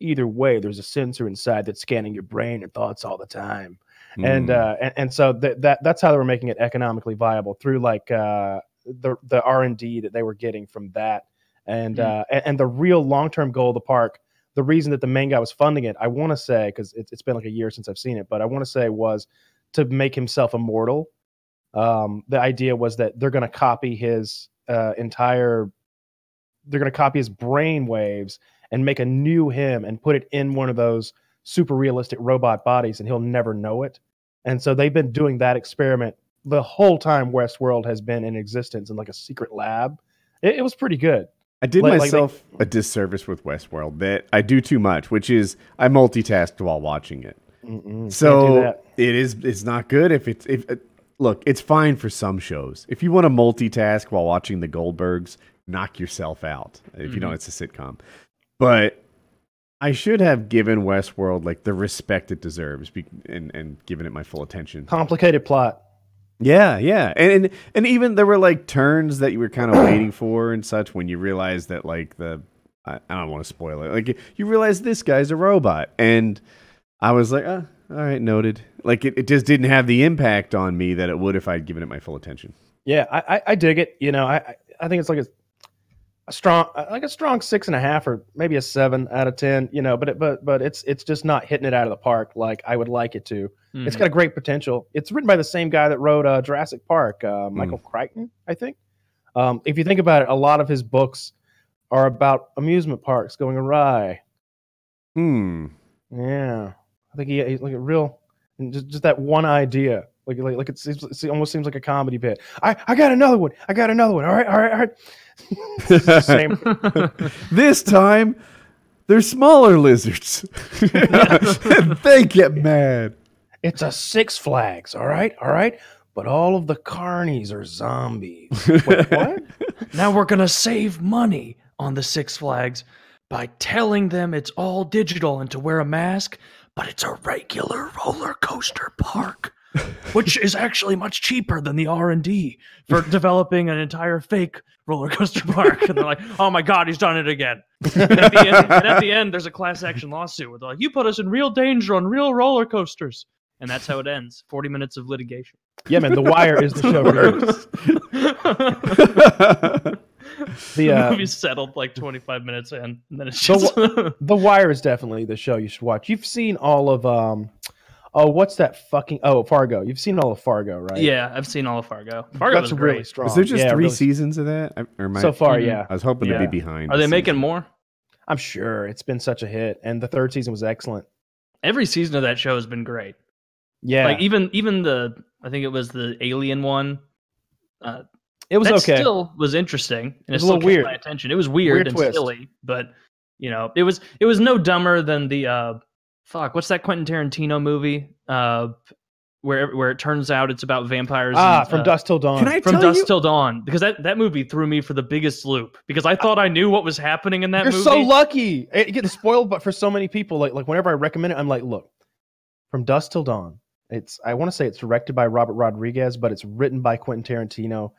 Either way, there's a sensor inside that's scanning your brain and thoughts all the time and Mm. uh and, and so that that that's how they were making it economically viable through like uh the the r&d that they were getting from that and Mm. uh and, and the real long-term goal of the park the reason that the main guy was funding it i want to say because it's, it's been like a year since i've seen it but i want to say was to make himself immortal um the idea was that they're going to copy his uh entire they're going to copy his brain waves and make a new him and put it in one of those super realistic robot bodies and he'll never know it. And so they've been doing that experiment the whole time Westworld has been in existence in like a secret lab. It, it was pretty good. I did like- like they- myself a disservice with Westworld that I do too much, which is I multitasked while watching it. So it is it's not good if it's if uh, look, it's fine for some shows. If you want to multitask while watching the Goldbergs, knock yourself out. If you know Mm-hmm. it's a sitcom. But I should have given Westworld like the respect it deserves be- and and given it my full attention. complicated plot. Yeah, yeah, and, and and even there were like turns that you were kind of waiting for and such when you realized that like the I, I don't want to spoil it. Like you realize this guy's a robot, and I was like, uh, all right, noted. Like it, it just didn't have the impact on me that it would if I'd given it my full attention. Yeah, I, I, I dig it. You know, I, I- I think it's like a, a strong, like a strong six and a half or maybe a seven out of ten. You know, but it, but but it's it's just not hitting it out of the park like I would like it to. It's got a great potential. It's written by the same guy that wrote uh, Jurassic Park, uh, Michael Crichton, I think. Um, if you think about it, a lot of his books are about amusement parks going awry. Hmm. Yeah, I think he, he's like a real, and just just that one idea, like like like it seems it almost seems like a comedy bit. I I got another one. I got another one. All right, all right, all right. Same. This time, they're smaller lizards. they get mad. It's a Six Flags. All right, all right. But all of the carnies are zombies. Wait, what? now we're gonna save money on the Six Flags by telling them it's all digital and to wear a mask, but it's a regular roller coaster park, which is actually much cheaper than the R and D for developing an entire fake roller coaster park. And they're like, "Oh my god, he's done it again!" And at the end, and at the end there's a class action lawsuit where they're like, "You put us in real danger on real roller coasters." And that's how it ends. Forty minutes of litigation. Yeah, man. The Wire is the show. for you. the The, uh, movie's settled like 25 minutes in, and then it's The just The Wire is definitely the show you should watch. You've seen all of um, oh, what's that fucking oh Fargo? You've seen all of Fargo, right? yeah. I've seen all of Fargo. Fargo that's was really great. strong. Is there just Yeah, three really- seasons of that? I- Or am I, so far? Yeah, I was hoping to Yeah. be behind. Are they this making season. more? I'm sure it's been such a hit, and the third season was excellent. Every season of that show has been great. Yeah, Like even even the I think it was the Alien one. Uh, it was that okay. still was interesting and It was it a still little weird. my attention. It was weird, Weird and twist. silly, but you know, it was it was no dumber than the uh fuck, what's that Quentin Tarantino movie? Uh where where it turns out it's about vampires ah, and, from uh, Dusk Till Dawn. Can I from tell dusk you? till dawn because that, that movie threw me for the biggest loop because I thought I knew what was happening in that You're movie. so lucky. It gets spoiled, but for so many people, like like whenever I recommend it, I'm like, look, from Dusk Till Dawn. It's I want to say it's directed by Robert Rodriguez, but it's written by Quentin Tarantino.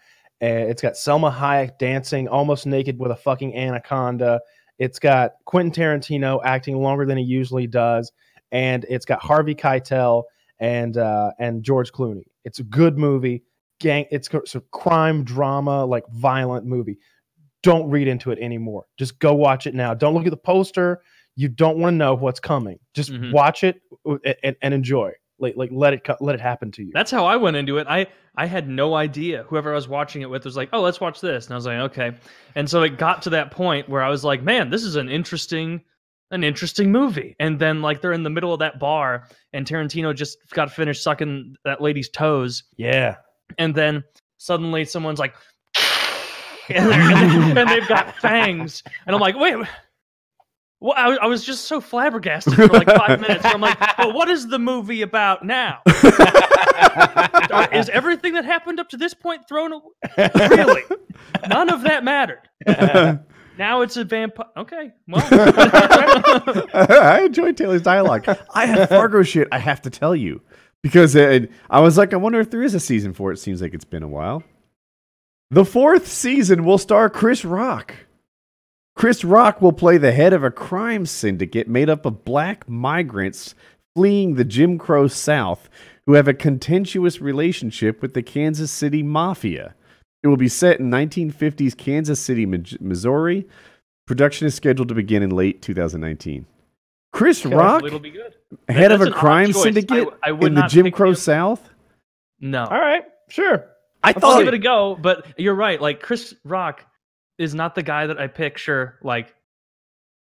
Uh, it's got Salma Hayek dancing almost naked with a fucking anaconda. It's got Quentin Tarantino acting longer than he usually does, and it's got Harvey Keitel and uh, and George Clooney. It's a good movie. gang. It's a crime drama, like violent movie. Don't read into it anymore. Just go watch it now. Don't look at the poster. You don't want to know what's coming. Just Mhm. watch it uh, and, and enjoy. Like like let it let it happen to you. That's how I went into it. I I had no idea. Whoever I was watching it with was like, "Oh, let's watch this," and I was like, "Okay." And so it got to that point where I was like, "Man, this is an interesting, an interesting movie." And then like they're in the middle of that bar, and Tarantino just got finished sucking that lady's toes, yeah. and then suddenly someone's like, and, they're- and, they, and they've got fangs, and I'm like, "Wait." Well, I, was- I was just so flabbergasted for like five minutes. I'm like, well, what is the movie about now? Is everything that happened up to this point thrown away? Really? None of that mattered. Now it's a vampire. Okay, well, I enjoy Taylor's dialogue. I have Fargo shit I have to tell you because it, I was like, I wonder if there is a season four. It seems like it's been a while. The fourth season will star Chris Rock. Chris Rock will play the head of a crime syndicate made up of black migrants fleeing the Jim Crow South who have a contentious relationship with the Kansas City Mafia. It will be set in 1950s Kansas City, Missouri. Production is scheduled to begin in late 2019. Chris Rock, it'll be good. head of a crime syndicate I- I in the Jim Crow him. South. No, All right. Sure. I I'll thought give it a go. But you're right. Like Chris Rock is not the guy that I picture. Like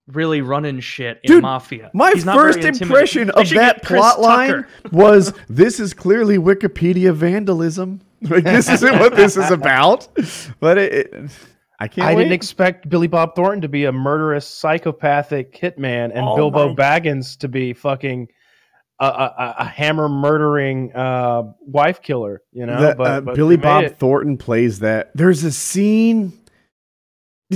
really running shit in Dude, mafia. My He's first impression of that get Chris plot line was this is clearly Wikipedia vandalism. Like this isn't what this is about. But it, it- I can't I wait. didn't expect Billy Bob Thornton to be a murderous, psychopathic hitman, and Oh Bilbo my- Baggins to be fucking a, a, a- a hammer murdering uh, wife killer. You know, That, but, uh, but Billy Bob it. Thornton plays that. There's a scene.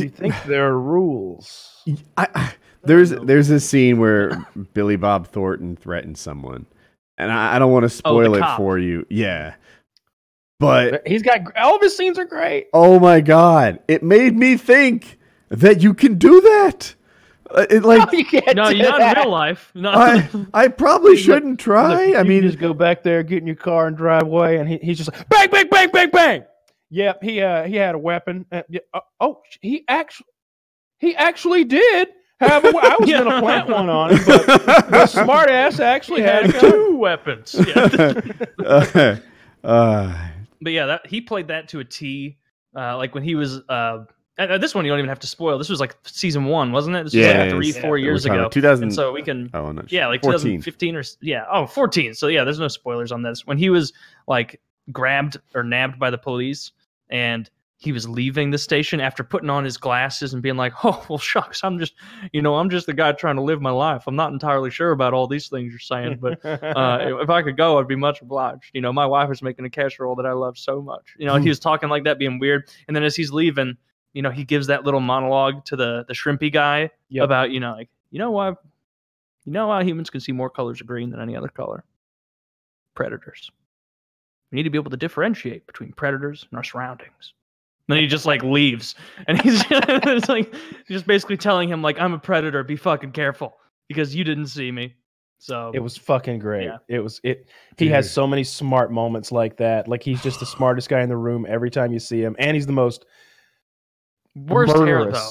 You think there are rules? I, I, there's there's a scene where Billy Bob Thornton threatens someone, and I, I don't want to Oh, spoil it cop. for you. Yeah, but He's got all of his scenes are great. oh my god, it made me think that you can do that. Uh, it, like you can't No, you're not that. in real life. No. I I probably shouldn't try. Look, I you mean, just go back there, get in your car, and drive away, and he, he's just like bang, bang, bang, bang, bang. Yep, he uh he had a weapon. Uh, yeah, uh, oh, he actually he actually did have. A, we- I was gonna plant one on him, but the smart ass actually had a gun. two weapons. Yeah. uh, uh, but yeah, that he played that to a T. Uh, like when he was uh, uh, this one, you don't even have to spoil. This was like season one, wasn't it? This was Yeah, like three, it's- four we're years ago. about 2000 And so we can, oh, no, yeah, like 14. 2015 or s- yeah, oh, 14. So yeah, there's no spoilers on this. When he was like grabbed or nabbed by the police, and he was leaving the station after putting on his glasses and being like, "Oh well, shucks, I'm just, you know, I'm just the guy trying to live my life. I'm not entirely sure about all these things you're saying, but uh, if I could go, I'd be much obliged. You know, my wife is making a casserole that I love so much. You know, and he was talking like that, being weird. And then as he's leaving, you know, he gives that little monologue to the the shrimpy guy Yep. about, you know, like, you know why, you know why humans can see more colors of green than any other color? Predators. We need to be able to differentiate between predators and our surroundings. And then he just like leaves, and he's it's like just basically telling him like I'm a predator. Be fucking careful because you didn't see me. So It was fucking great. Yeah. It was it. He has so many smart moments like that. Like he's just the smartest guy in the room every time you see him, and he's the most worst hair though.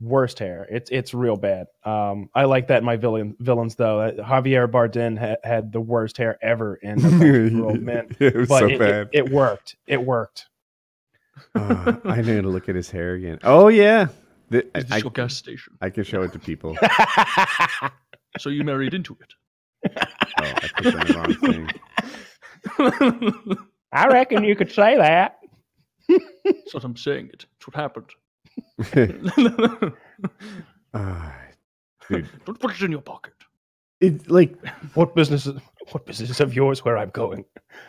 Murderous- Worst hair. It's it's real bad. Um, I like that in my villain villains though. Uh, Javier Bardem ha- had the worst hair ever in A Country Men, it was but so it, it- bad. It, worked. It worked. Uh, I need to look at his hair again. Oh yeah, The- I, Is this gas station? I can show it to people. So you married into Oh, I clicked on the wrong thing. it. I reckon you could say that. That's what I'm saying. It. It's what happened. Ah, dude, Don't put it in your pocket. it like What business? Is, what business is of yours where I'm going?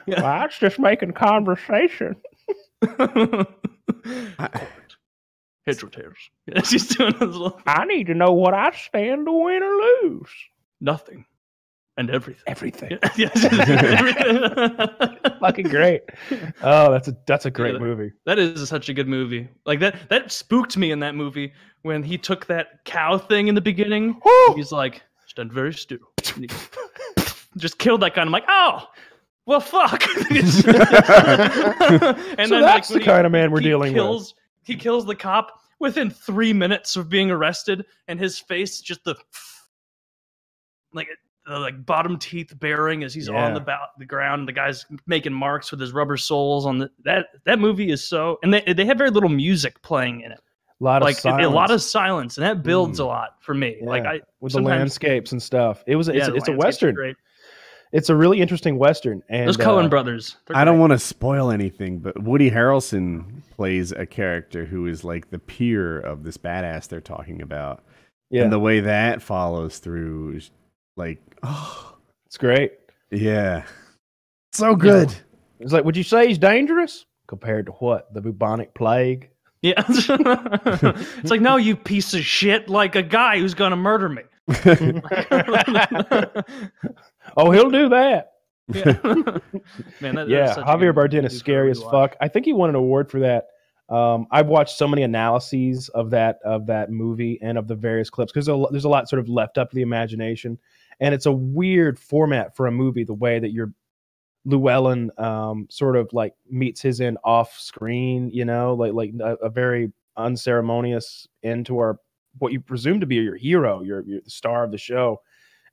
Yeah. Well, I was just making conversation. I, Heads or tails. Yeah, she's doing this little I need to know what I stand to win or lose. nothing and everything. Everything. Fucking great. Oh, that's a that's a great that- movie. That is such a good movie. Like that that spooked me in that movie when he took that cow thing in the beginning. Oh! He's like, stand very still. Just killed that guy. I'm like, oh, well, fuck. and so that's when the he- kind of man we're dealing with. kills, He kills the cop within three minutes of being arrested, and his face just the like the like bottom teeth bearing as he's on the ba- the ground. And the guy's making marks with his rubber soles on the that that movie is so and they they have very little music playing in it, A lot like of a, a lot of silence silence, and that builds Mm. a lot for me. Like I with the landscapes and stuff. It was a, yeah, it's, it's a western. It's a really interesting western. And Those Coen uh, brothers. I don't want to spoil anything, but Woody Harrelson plays a character who is like the peer of this badass they're talking about. Yeah, And the way that follows through is like, oh, it's great. yeah. So good. It's like, would you say he's dangerous compared to what the bubonic plague? Yeah. it's like, no, you piece of shit, like a guy who's gonna murder me. Oh, he'll do that. yeah. Man, that, yeah, that's such a Javier Bardem is scary as fuck. I think he won an award for that. Um, I've watched so many analyses of that of that movie and of the various clips because there's a lot sort of left up to the imagination, and it's a weird format for a movie. The way that you're Llewelyn um, sort of like meets his end off screen, you know, like like a, a very unceremonious end to our what you presume to be your hero, your, your the star of the show,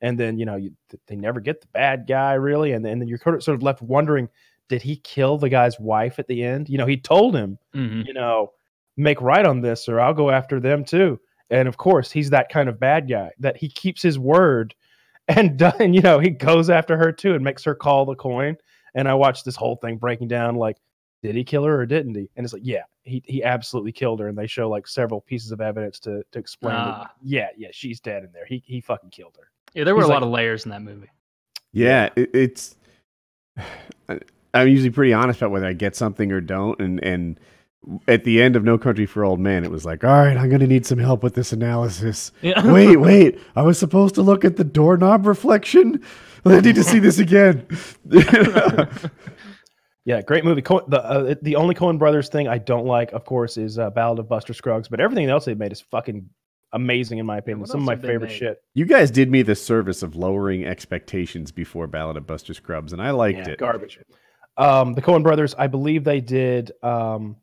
and then you know you, they never get the bad guy really, and then, and then you're sort of- left wondering, did he kill the guy's wife at the end? You know, he told him, Mhm. you know, make right on this, or I'll go after them too. And of course, he's that kind of bad guy that he keeps his word and done, you know, he goes after her too and makes her call the coin. And I watched this whole thing breaking down like, did he kill her or didn't he? And it's like, yeah, he, he absolutely killed her. And they show like several pieces of evidence to to explain that, Ah. yeah, yeah, she's dead in there. He he fucking killed her. Yeah, there were He's a like- lot of layers in that movie. Yeah, it, it's. I'm usually pretty honest about whether I get something or don't, and and at the end of No Country for Old Men, it was like, all right, I'm gonna need some help with this analysis. Yeah. wait, wait, I was supposed to look at the doorknob reflection. I need to see this again. Yeah, great movie. Co- the uh, the only Coen Brothers thing I don't like, of course, is uh, Ballad of Buster Scruggs. But everything else they've made is fucking amazing in my opinion. what Some of my favorite made? shit. you guys did me the service of lowering expectations before Ballad of Buster Scruggs, and I liked Yeah, it. Garbage. Um, the Coen Brothers, I believe they did. Um,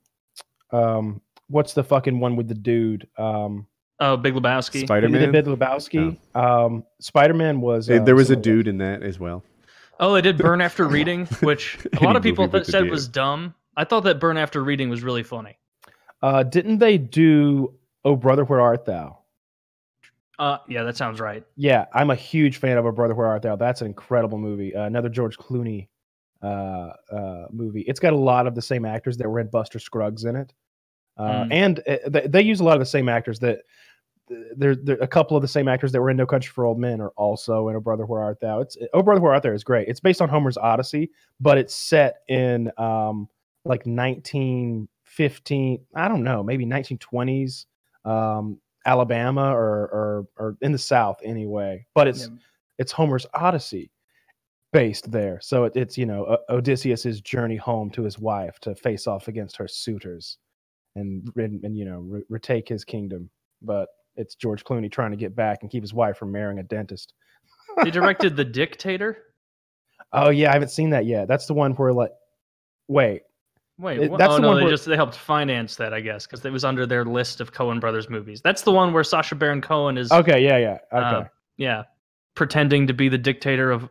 um, what's the fucking one with the dude? Um, Oh, Big Lebowski. Spider they did Man. Big Lebowski. Um, Spider Man was. uh, there was a some of the- dude in that as well. oh, they did Burn After Reading, which a lot of people th- said was dumb. I thought that Burn After Reading was really funny. Uh, didn't they do Oh Brother Where Art Thou? Uh, yeah, that sounds right. Yeah, I'm a huge fan of Oh Brother Where Art Thou. That's an incredible movie. Uh, another George Clooney uh, uh, movie. It's got a lot of the same actors that were in Buster Scruggs in it, uh, Mm. and uh, they, they use a lot of the same actors that. There, there, a couple of the same actors that were in No Country for Old Men are also in Oh Brother Where Art Thou. It's Oh Brother Where Art Thou is great. It's based on Homer's Odyssey, but it's set in um, like 1915. I don't know, maybe 1920s um, Alabama or, or or in the South anyway. But it's Yeah. it's Homer's Odyssey based there. So it, it's you know O- Odysseus's journey home to his wife to face off against her suitors, and and, and you know re- retake his kingdom. But it's George Clooney trying to get back and keep his wife from marrying a dentist. he directed The Dictator. Oh yeah, I haven't seen that yet. That's the one where like, wait, Wait, It- that's oh the no, one they where- just they helped finance that, I guess, because it was under their list of Coen Brothers movies. That's the one where Sacha Baron Cohen is, okay, yeah, yeah, okay. uh, yeah, pretending to be the dictator of.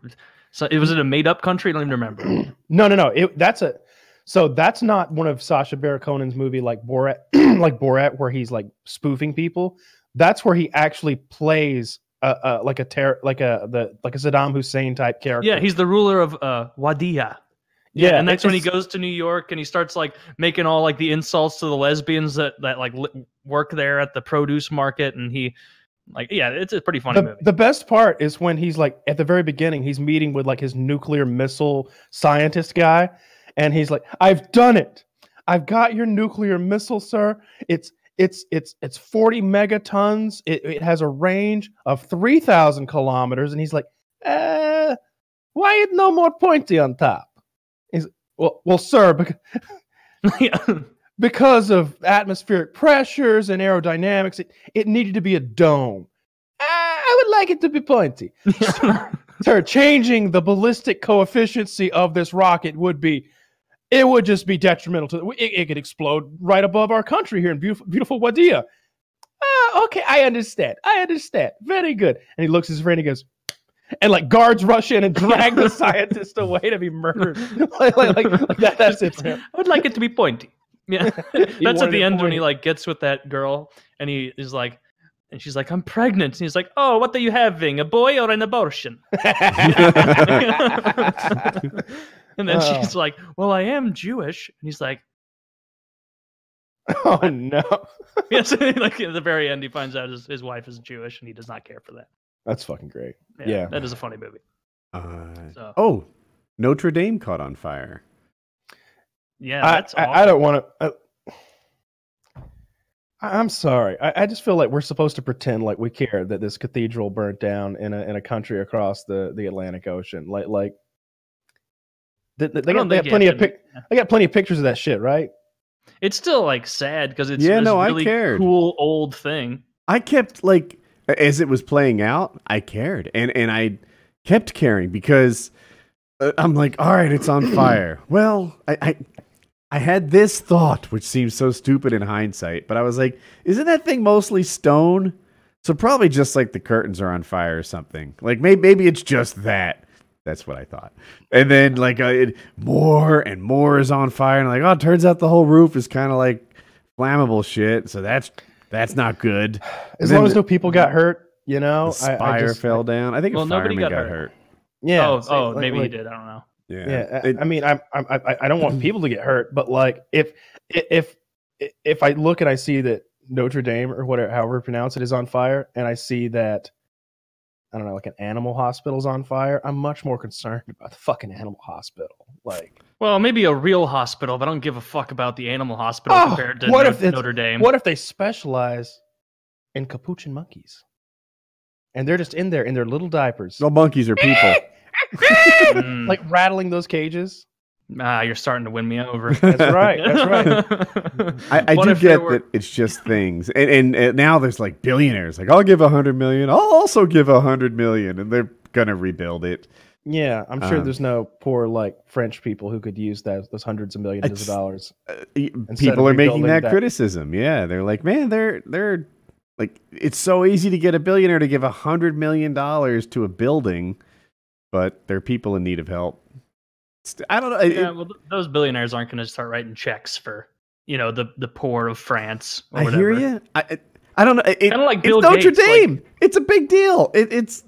So it was it a made up country? I don't even remember. No, no, no. It, that's a so that's not one of Sacha Baron Cohen's movie like Borat, like Borat, where he's like spoofing people. That's where he actually plays a, a like a terror, like a the like a Saddam Hussein type character. yeah, he's the ruler of uh, Wadiya. yeah, and that's when he goes to New York and he starts like making all like the insults to the lesbians that that like li- work there at the produce market, and he like yeah, it's a pretty funny The, movie. the best part is when he's like at the very beginning, he's meeting with like his nuclear missile scientist guy, and he's like, "I've done it. I've got your nuclear missile, sir. It's it's it's it's 40 megatons. It, it has a range of 3,000 kilometers." And he's like, "Uh, why it no more pointy on top?" He's well, well, sir, because. because of atmospheric pressures and aerodynamics, it, it needed to be a dome. I would like it to be pointy. Sir, changing the ballistic coefficiency of this rocket would be, it would just be detrimental to. It, it could explode right above our country here in beautiful, beautiful Wadiya. Ah, okay, I understand. I understand. Very good. And he looks at his friend and he goes, and like guards rush in and drag the scientist away to be murdered. like, like, like, like that, that's it. I would like it to be pointy. Yeah, that's at the it end when he like gets with that girl, and he is like, and she's like, "I'm pregnant," and he's like, "Oh, what are you having? A boy or an abortion?" and then Oh. she's like, "Well, I am Jewish," and he's like, oh no, "Yes." like at the very end, he finds out his, his wife is Jewish, and he does not care for that. that's fucking great. Yeah. that is a funny movie. Uh, So oh, Notre Dame caught on fire. Yeah, I, that's I, I don't want to. Uh, I- I'm sorry. I, I just feel like we're supposed to pretend like we care that this cathedral burnt down in a in a country across the, the Atlantic Ocean. Like like they, they, I got, don't they think got plenty of pic, they got plenty of pictures of that shit, right? It's still like sad because it's Yeah, this no, I really cared. cool old thing. I kept like as it was playing out, I cared, and and I kept caring because uh, I'm like, all right, it's on fire. Well, I, I I had this thought, which seems so stupid in hindsight, but I was like, isn't that thing mostly stone? So probably just like the curtains are on fire or something. Like maybe maybe it's just that. That's what I thought. And then like uh, it, more and more is on fire, and like oh, it turns out the whole roof is kind of like flammable shit. So that's that's not good. As then long as no people got hurt, you know. The I- spire I, just, fell down. I think Well, a nobody got got, hurt. hurt. Yeah. oh, so, oh, like- maybe like- he did. I don't know. Yeah. Yeah, I- It- I mean, I'm, I'm, I, I don't want people to get hurt, but like, if, if, if I look and I see that Notre Dame or whatever, however you pronounce it, is on fire, and I see that, I don't know, like an animal hospital's on fire, I'm much more concerned about the fucking animal hospital. Like, Well, maybe a real hospital, but I don't give a fuck about the animal hospital Oh, compared to what No- if Notre Dame. what if they specialize in capuchin monkeys, and they're just in there in their little diapers, no monkeys are people. Eh! Like rattling those cages? ah, you're starting to win me over. That's right. That's right. I, I do get were- that it's just things, and, and, and now there's like billionaires. Like I'll give a hundred million. I'll also give a hundred million, and they're gonna rebuild it. Yeah, I'm sure Um, there's no poor like French people who could use that those hundreds of millions of dollars. Uh, people are making that, that- criticism. Yeah, they're like, man, they're they're like, it's so easy to get a billionaire to give a hundred million dollars to a building, but they're people in need of help. I don't know. it- yeah, well, those billionaires aren't going to start writing checks for you know the the poor of France. Or I whatever. hear you. I, I- don't know. It, Kinda like it's Bill Notre Gates, like- Dame. it's a big deal. It, it's.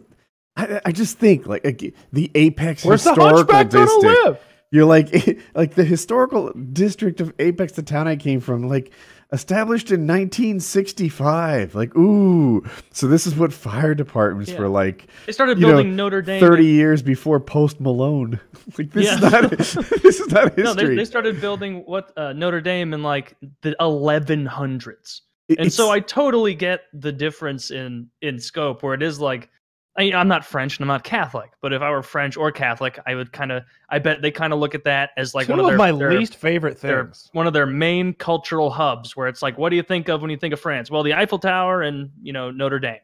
I, I just think like the apex Where's the historical gonna district. You're like like the historical district of Apex, the town I came from, like established in 1965. Like ooh, so this is what fire departments Yeah. were like They started You know, building Notre Dame. 30 years before Post Malone. like this is not this is not history. No, they, they started building what uh, Notre Dame in like the 1100s. It- and so I totally get the difference in in scope where it is like I, I'm not French and I'm not Catholic, but if I were French or Catholic, I would kind of I bet they kind of look at that as like Two one of of their, my their- least favorite their- things. one of their main cultural hubs where it's like what do you think of when you think of France? Well, the Eiffel Tower and you know Notre Dame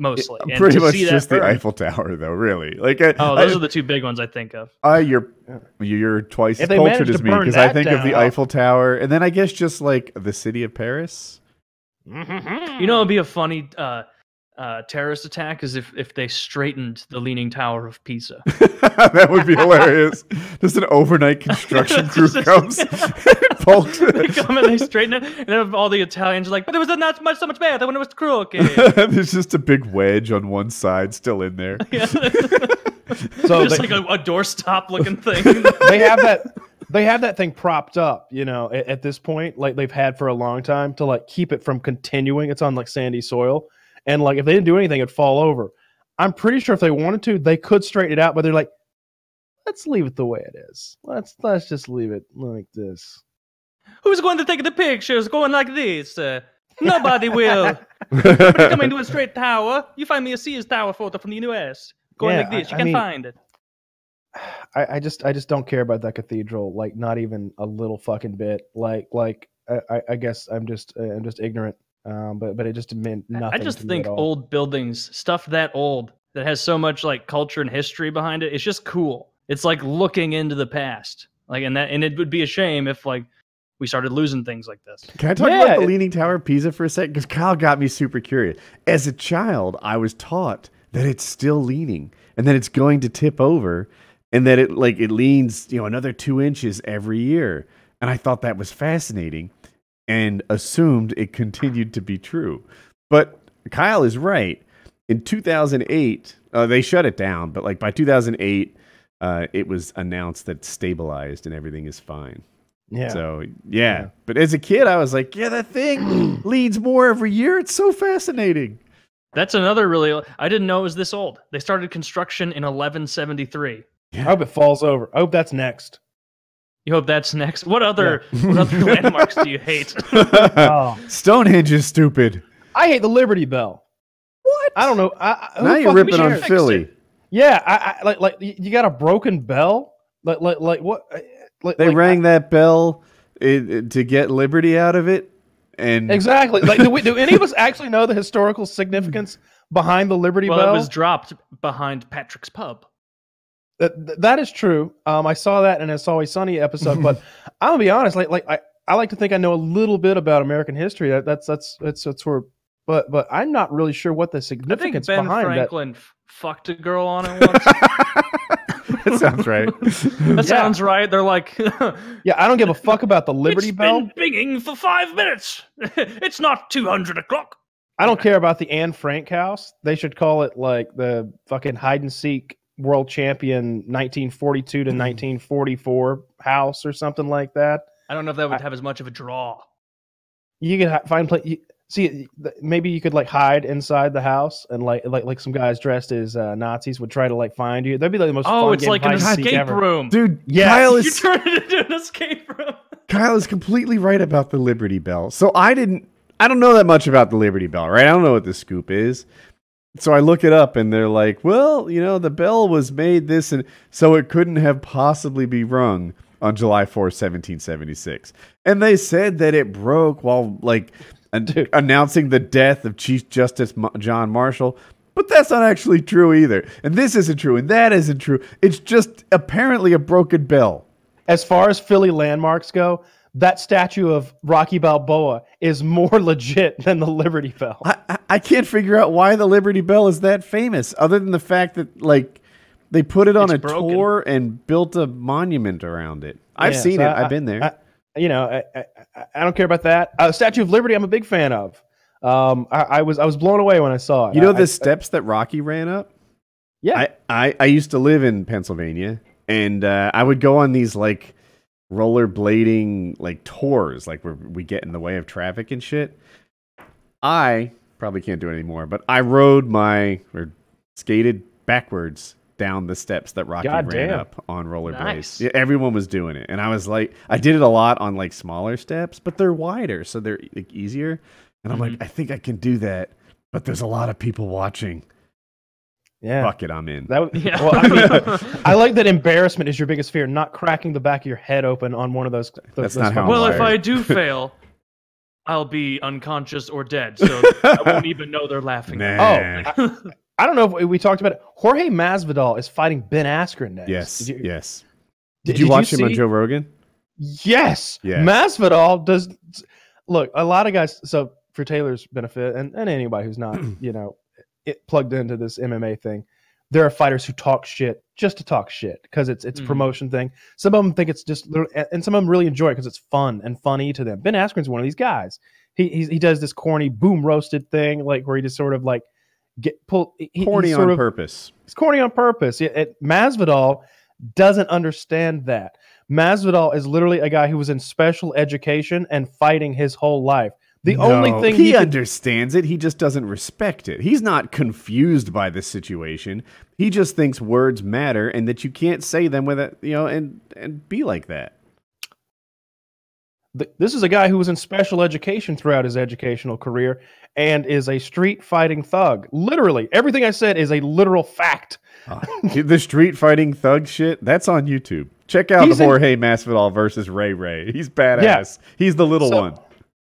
mostly. And pretty to much see that just the Eiffel Tower, though. Really, like I, Oh, those I, are the two big ones I think of. Uh, you're you're twice as cultured as me because I that think of the Eiffel Tower, and then I guess just like the city of Paris. You know, it'd be a funny uh, uh, terrorist attack is if if they straightened the Leaning Tower of Pisa. that would be hilarious. Just an overnight construction crew Just- comes, and they come and they straighten it, and then all the Italians are like, "But there was not much, so much better than when it was crooked." There's just a big wedge on one side still in there. Yeah. So just they- like a, a doorstop looking thing. they have that they have that thing propped up, you know, at, at this point, like they've had for a long time to like keep it from continuing. It's on like sandy soil. And like if they didn't do anything, it'd fall over. I'm pretty sure if they wanted to, they could straighten it out, but they're like, let's leave it the way it is. Let's let's just leave it like this. Who's going to take the pictures? Going like this? Uh, nobody will. But you come into a straight tower. You find me a Sears Tower photo from the U.S. Going Yeah, like this. You I can mean- find it. I, I just I just don't care about that cathedral, like not even a little fucking bit. Like like I, I- I guess I'm just uh, I'm just ignorant. Um, but but it just meant I- nothing. I just to me think at all. old buildings, stuff that old that has so much like culture and history behind it, it's just cool. It's like looking into the past. Like and that and it would be a shame if like we started losing things like this. Can I talk Yeah, about the it- Leaning Tower of Pisa for a second? Because Kyle got me super curious. As a child, I was taught that it's still leaning and that it's going to tip over and that it like it leans, you know, another two inches every year. And I thought that was fascinating and assumed it continued to be true. But Kyle is right. In 2008, uh, they shut it down, but like by 2008, uh, it was announced that it's stabilized and everything is fine. yeah. So yeah. Yeah. but as a kid, I was like, yeah, that thing leads more every year. It's so fascinating. That's another really I didn't know it was this old. They started construction in 1173. I hope it falls over. I hope that's next. You hope that's next. What other what other landmarks do you hate? Oh. Stonehenge is stupid. I hate the Liberty Bell. What? I don't know. I, I, now you're ripping on Philly. it. Yeah, I, I like like you got a broken bell. Like like like what? Like, They like, rang that bell i- to get Liberty out of it, and exactly. Like do, we, do any of us actually know the historical significance behind the Liberty well, Bell? it was dropped behind Patrick's Pub. That, that is true. Um, I saw that in a It's Always Sunny episode, but I'm gonna be honest. Like, like I, I like to think I know a little bit about American history. That, that's that's that's that's where, but but I'm not really sure what the significance I think significance Ben behind Franklin f- fucked a girl on it once. that sounds right. that Yeah. sounds right. They're like. Yeah, I don't give a fuck about the Liberty it's Bell. been binging for five minutes. it's not two hundred o'clock. I don't care about the Anne Frank house. They should call it like the fucking hide and seek world champion 1942 to 1944 house or something like that. I don't know if that would have as much of a draw. You could ha- find play. You, see, th- maybe you could like hide inside the house and like like like some guys dressed as uh, Nazis would try to like find you. That'd be like the most. Oh, fun it's game like an hide and seek escape ever. room. Dude, Yeah. Kyle You is turn it into an escape room. Kyle is completely right about the Liberty Bell. So I didn't I don't know that much about the Liberty Bell, right? I don't know what the scoop is. So I look it up and they're like, well, you know, the bell was made this and so it couldn't have possibly be rung on July 4th, 1776. And they said that it broke while like an- announcing the death of Chief Justice Ma- John Marshall. But that's not actually true either. And this isn't true and that isn't true. It's just apparently a broken bell. As far as Philly landmarks go, that statue of Rocky Balboa is more legit than the Liberty Bell. I, I- I can't figure out why the Liberty Bell is that famous, other than the fact that like they put it on It's a broken. tour and built a monument around it. I've Yeah, seen so it. I- I've been there. I- you know, I, I, I- I don't care about that. Uh, Statue of Liberty, I'm a big fan of. Um, I, I was I was blown away when I saw it. you know I- the I- steps that Rocky ran up. yeah, I, I I used to live in Pennsylvania, and uh, I would go on these like rollerblading like tours, like where we get in the way of traffic and shit. I probably can't do it anymore, but I rode my or skated backwards down the steps that Rocky God ran damn. up on rollerblades. Nice. Yeah, everyone was doing it, and I was like, I did it a lot on like smaller steps, but they're wider, so they're like easier. And I'm like, mm-hmm. I think I can do that, but there's a lot of people watching. Yeah. Fuck it, I'm in. That would, Yeah. well, I mean, I like that embarrassment is your biggest fear, not cracking the back of your head open on one of those. those That's those not how fucking- well, if. I do fail, I'll be unconscious or dead, so I won't even know they're laughing. Nah. Oh, I, I don't know if we- we talked about it. Jorge Masvidal is fighting Ben Askren next. Yes, Did you, yes. did- Did, you did watch him on Joe Rogan? Yes. Yes. Masvidal does. Look, a lot of guys. So for Taylor's benefit, and, and anybody who's not, you know, it plugged into this MMA thing, there are fighters who talk shit just to talk shit because it's it's a Mhm. promotion thing. Some of them think it's just, and some of them really enjoy it because it's fun and funny to them. Ben Askren's one of these guys. He he's, he does this corny boom roasted thing, like where he just sort of like get pull. He, Corny on of, purpose. it's corny on purpose. It, it, Masvidal doesn't understand that. Masvidal is literally a guy who was in special education and fighting his whole life. The only thing he, he, could, understands it, he just doesn't respect it. He's not confused by the situation. He just thinks words matter and that you can't say them with it, you know, and and be like that. this is a guy who was in special education throughout his educational career and is a street fighting thug. Literally, everything I said is a literal fact. Uh, the street fighting thug shit, that's on YouTube. Check out He's in- Jorge Masvidal versus Ray Ray. He's badass. He's the little So- one.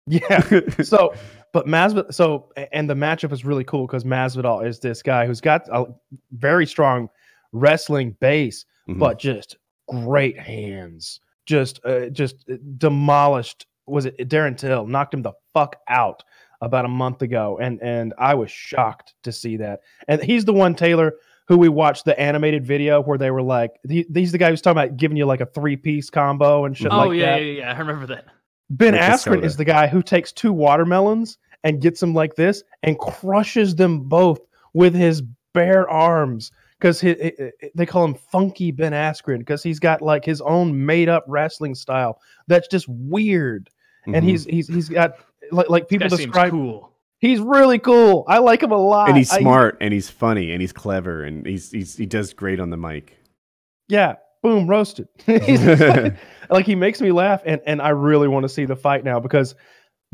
Yeah. so But Masvidal, so and the matchup is really cool because Masvidal is this guy who's got a very strong wrestling base, Mhm. but just great hands. Just, uh, just demolished. Was it Darren Till knocked him the fuck out about a month ago, and and I was shocked to see that. And he's the one Taylor who we watched the animated video where they were like, he, he's the guy who's talking about giving you like a three piece combo and shit oh like yeah, that. yeah, yeah. I remember that. Ben With Askren soda. is the guy who takes two watermelons and gets them like this and crushes them both with his bare arms because they call him Funky Ben Askren because he's got like his own made up wrestling style that's just weird. And Mhm. he's he's he's got like like people Guy seems describe cool. he's really cool. I like him a lot. and he's I- smart and he's funny and he's clever and he's, he's he does great on the mic. yeah, boom, roasted. Just like he makes me laugh, and and I really want to see the fight now because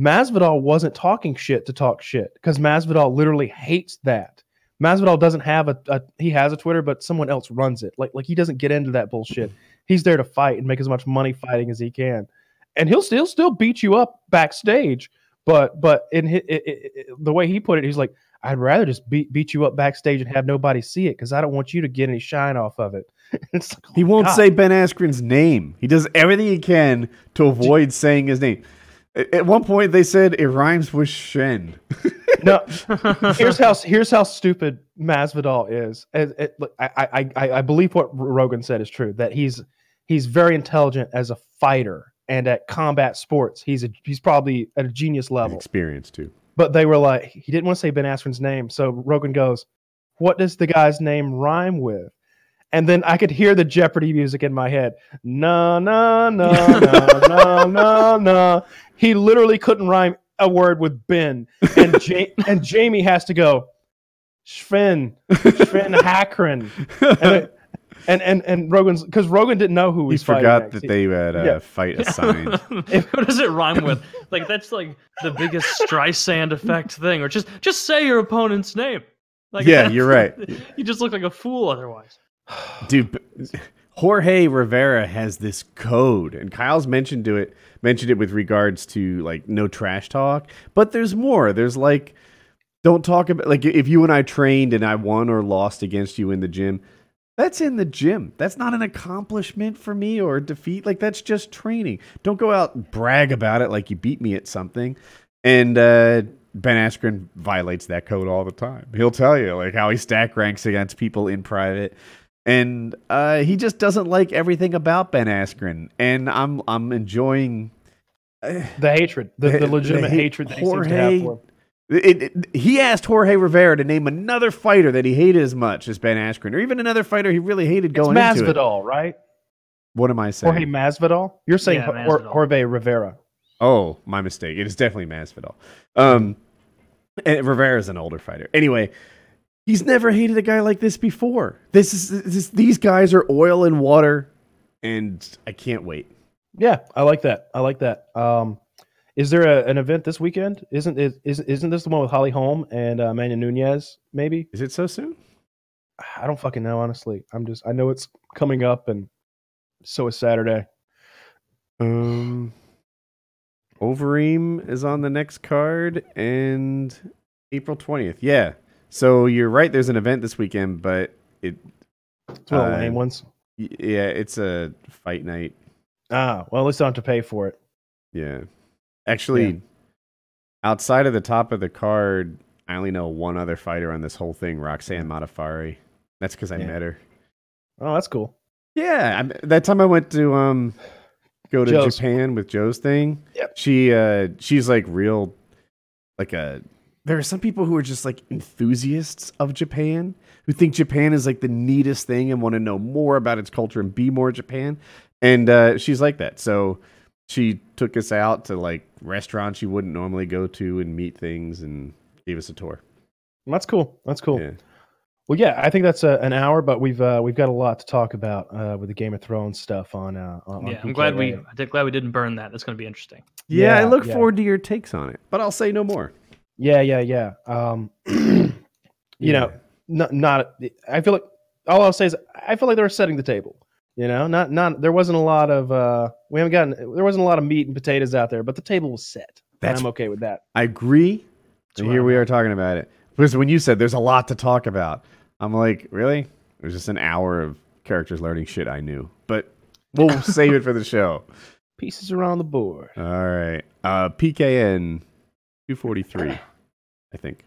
Masvidal wasn't talking shit to talk shit because Masvidal literally hates that. Masvidal doesn't have a, a he has a Twitter, but someone else runs it. Like like he doesn't get into that bullshit. He's there to fight and make as much money fighting as he can, and he'll still still beat you up backstage. But but in hi i i i the way he put it, he's like, I'd rather just beat beat you up backstage and have nobody see it because I don't want you to get any shine off of it. it's like, oh He won't God. say Ben Askren's name. He does everything he can to avoid saying his name. At at one point, they said it rhymes with Shen. no. here's how here's how stupid Masvidal is. It- it- I, I I I believe what Rogan said is true. That he's he's very intelligent as a fighter and at combat sports. He's a he's probably at a genius level. Experience too. But they were like he didn't want to say Ben Askren's name, so Rogan goes, "What does the guy's name rhyme with?" And then I could hear the Jeopardy music in my head. No, no, no, no, no, no, no. He literally couldn't rhyme a word with Ben, and ja- and Jamie has to go. Sven, Sven Hackren, and it- and and, and Rogan's because Rogan didn't know who He was fighting forgot next. that He- they had a Yeah. fight assigned. what does it rhyme with? Like that's like the biggest Streisand effect thing, or just just say your opponent's name. Like Yeah, you're right. You just look like a fool otherwise. Dude, Jorge Rivera has this code, and Kyle's mentioned to it mentioned it with regards to like no trash talk. But there's more. There's like don't talk about like if you and I trained and I won or lost against you in the gym. That's in the gym. That's not an accomplishment for me or defeat. Like that's just training. Don't go out and brag about it like you beat me at something. And uh, Ben Askren violates that code all the time. He'll tell you like how he stack ranks against people in private and uh, he just doesn't like everything about Ben Askren, and I'm I'm enjoying the hatred, the, The- the the legitimate hate- hatred that he seems to Jorge- have for him. it, it- He asked Jorge Rivera to name another fighter that he hated as much as Ben Askren, or even another fighter he really hated It's going into it. Masvidal, right? What am I saying? Jorge Masvidal. You're saying Yeah, Hor- Masvidal. Jorge Rivera. Oh, my mistake. It is definitely Masvidal. Um, and Rivera's an older fighter. Anyway, he's never hated a guy like this before. This is this, these guys are oil and water, and I can't wait. Yeah, I like that. I like that. Um, is there a, an event this weekend? Isn't is, is isn't this the one with Holly Holm and uh, Amanda Nunes? Maybe Is it so soon? I don't fucking know. Honestly, I'm just I know it's coming up, and so is Saturday. Um, Overeem is on the next card, and April twentieth. Yeah. So you're right. There's an event this weekend, but it, It's one of the Uh, lame ones. yeah, it's a fight night. Ah, well, at least I don't have to pay for it. Yeah. Actually, Yeah. outside of the top of the card, I only know one other fighter on this whole thing, Roxanne Modafferi. That's because I Yeah. met her. Oh, that's cool. Yeah, I, that time I went to um go to Joe's. Japan with Joe's thing. Yep. She uh she's like real like a there are some people who are just like enthusiasts of Japan who think Japan is like the neatest thing and want to know more about its culture and be more Japan. And uh she's like that. So she took us out to like restaurants you wouldn't normally go to and meet things and gave us a tour. That's cool. That's cool. Yeah. Well, yeah, I think that's a, an hour, but we've uh, we've got a lot to talk about uh, with the Game of Thrones stuff on. Uh, on yeah, on I'm glad we. I did glad we didn't burn that. That's going to be interesting. Yeah, I look yeah. forward to your takes on it, but I'll say no more. Yeah, yeah, yeah. Um, you know, not, not. I feel like all I'll say is I feel like they were setting the table. You know, not not. There wasn't a lot of. Uh, we haven't gotten. There wasn't a lot of meat and potatoes out there, but the table was set. That's I'm okay with that. I agree. Here we are talking about it. Because when you said there's a lot to talk about, I'm like, really? It was just an hour of characters learning shit I knew. But we'll save it for the show. Pieces around the board. All right. Uh, PKN 243, I think.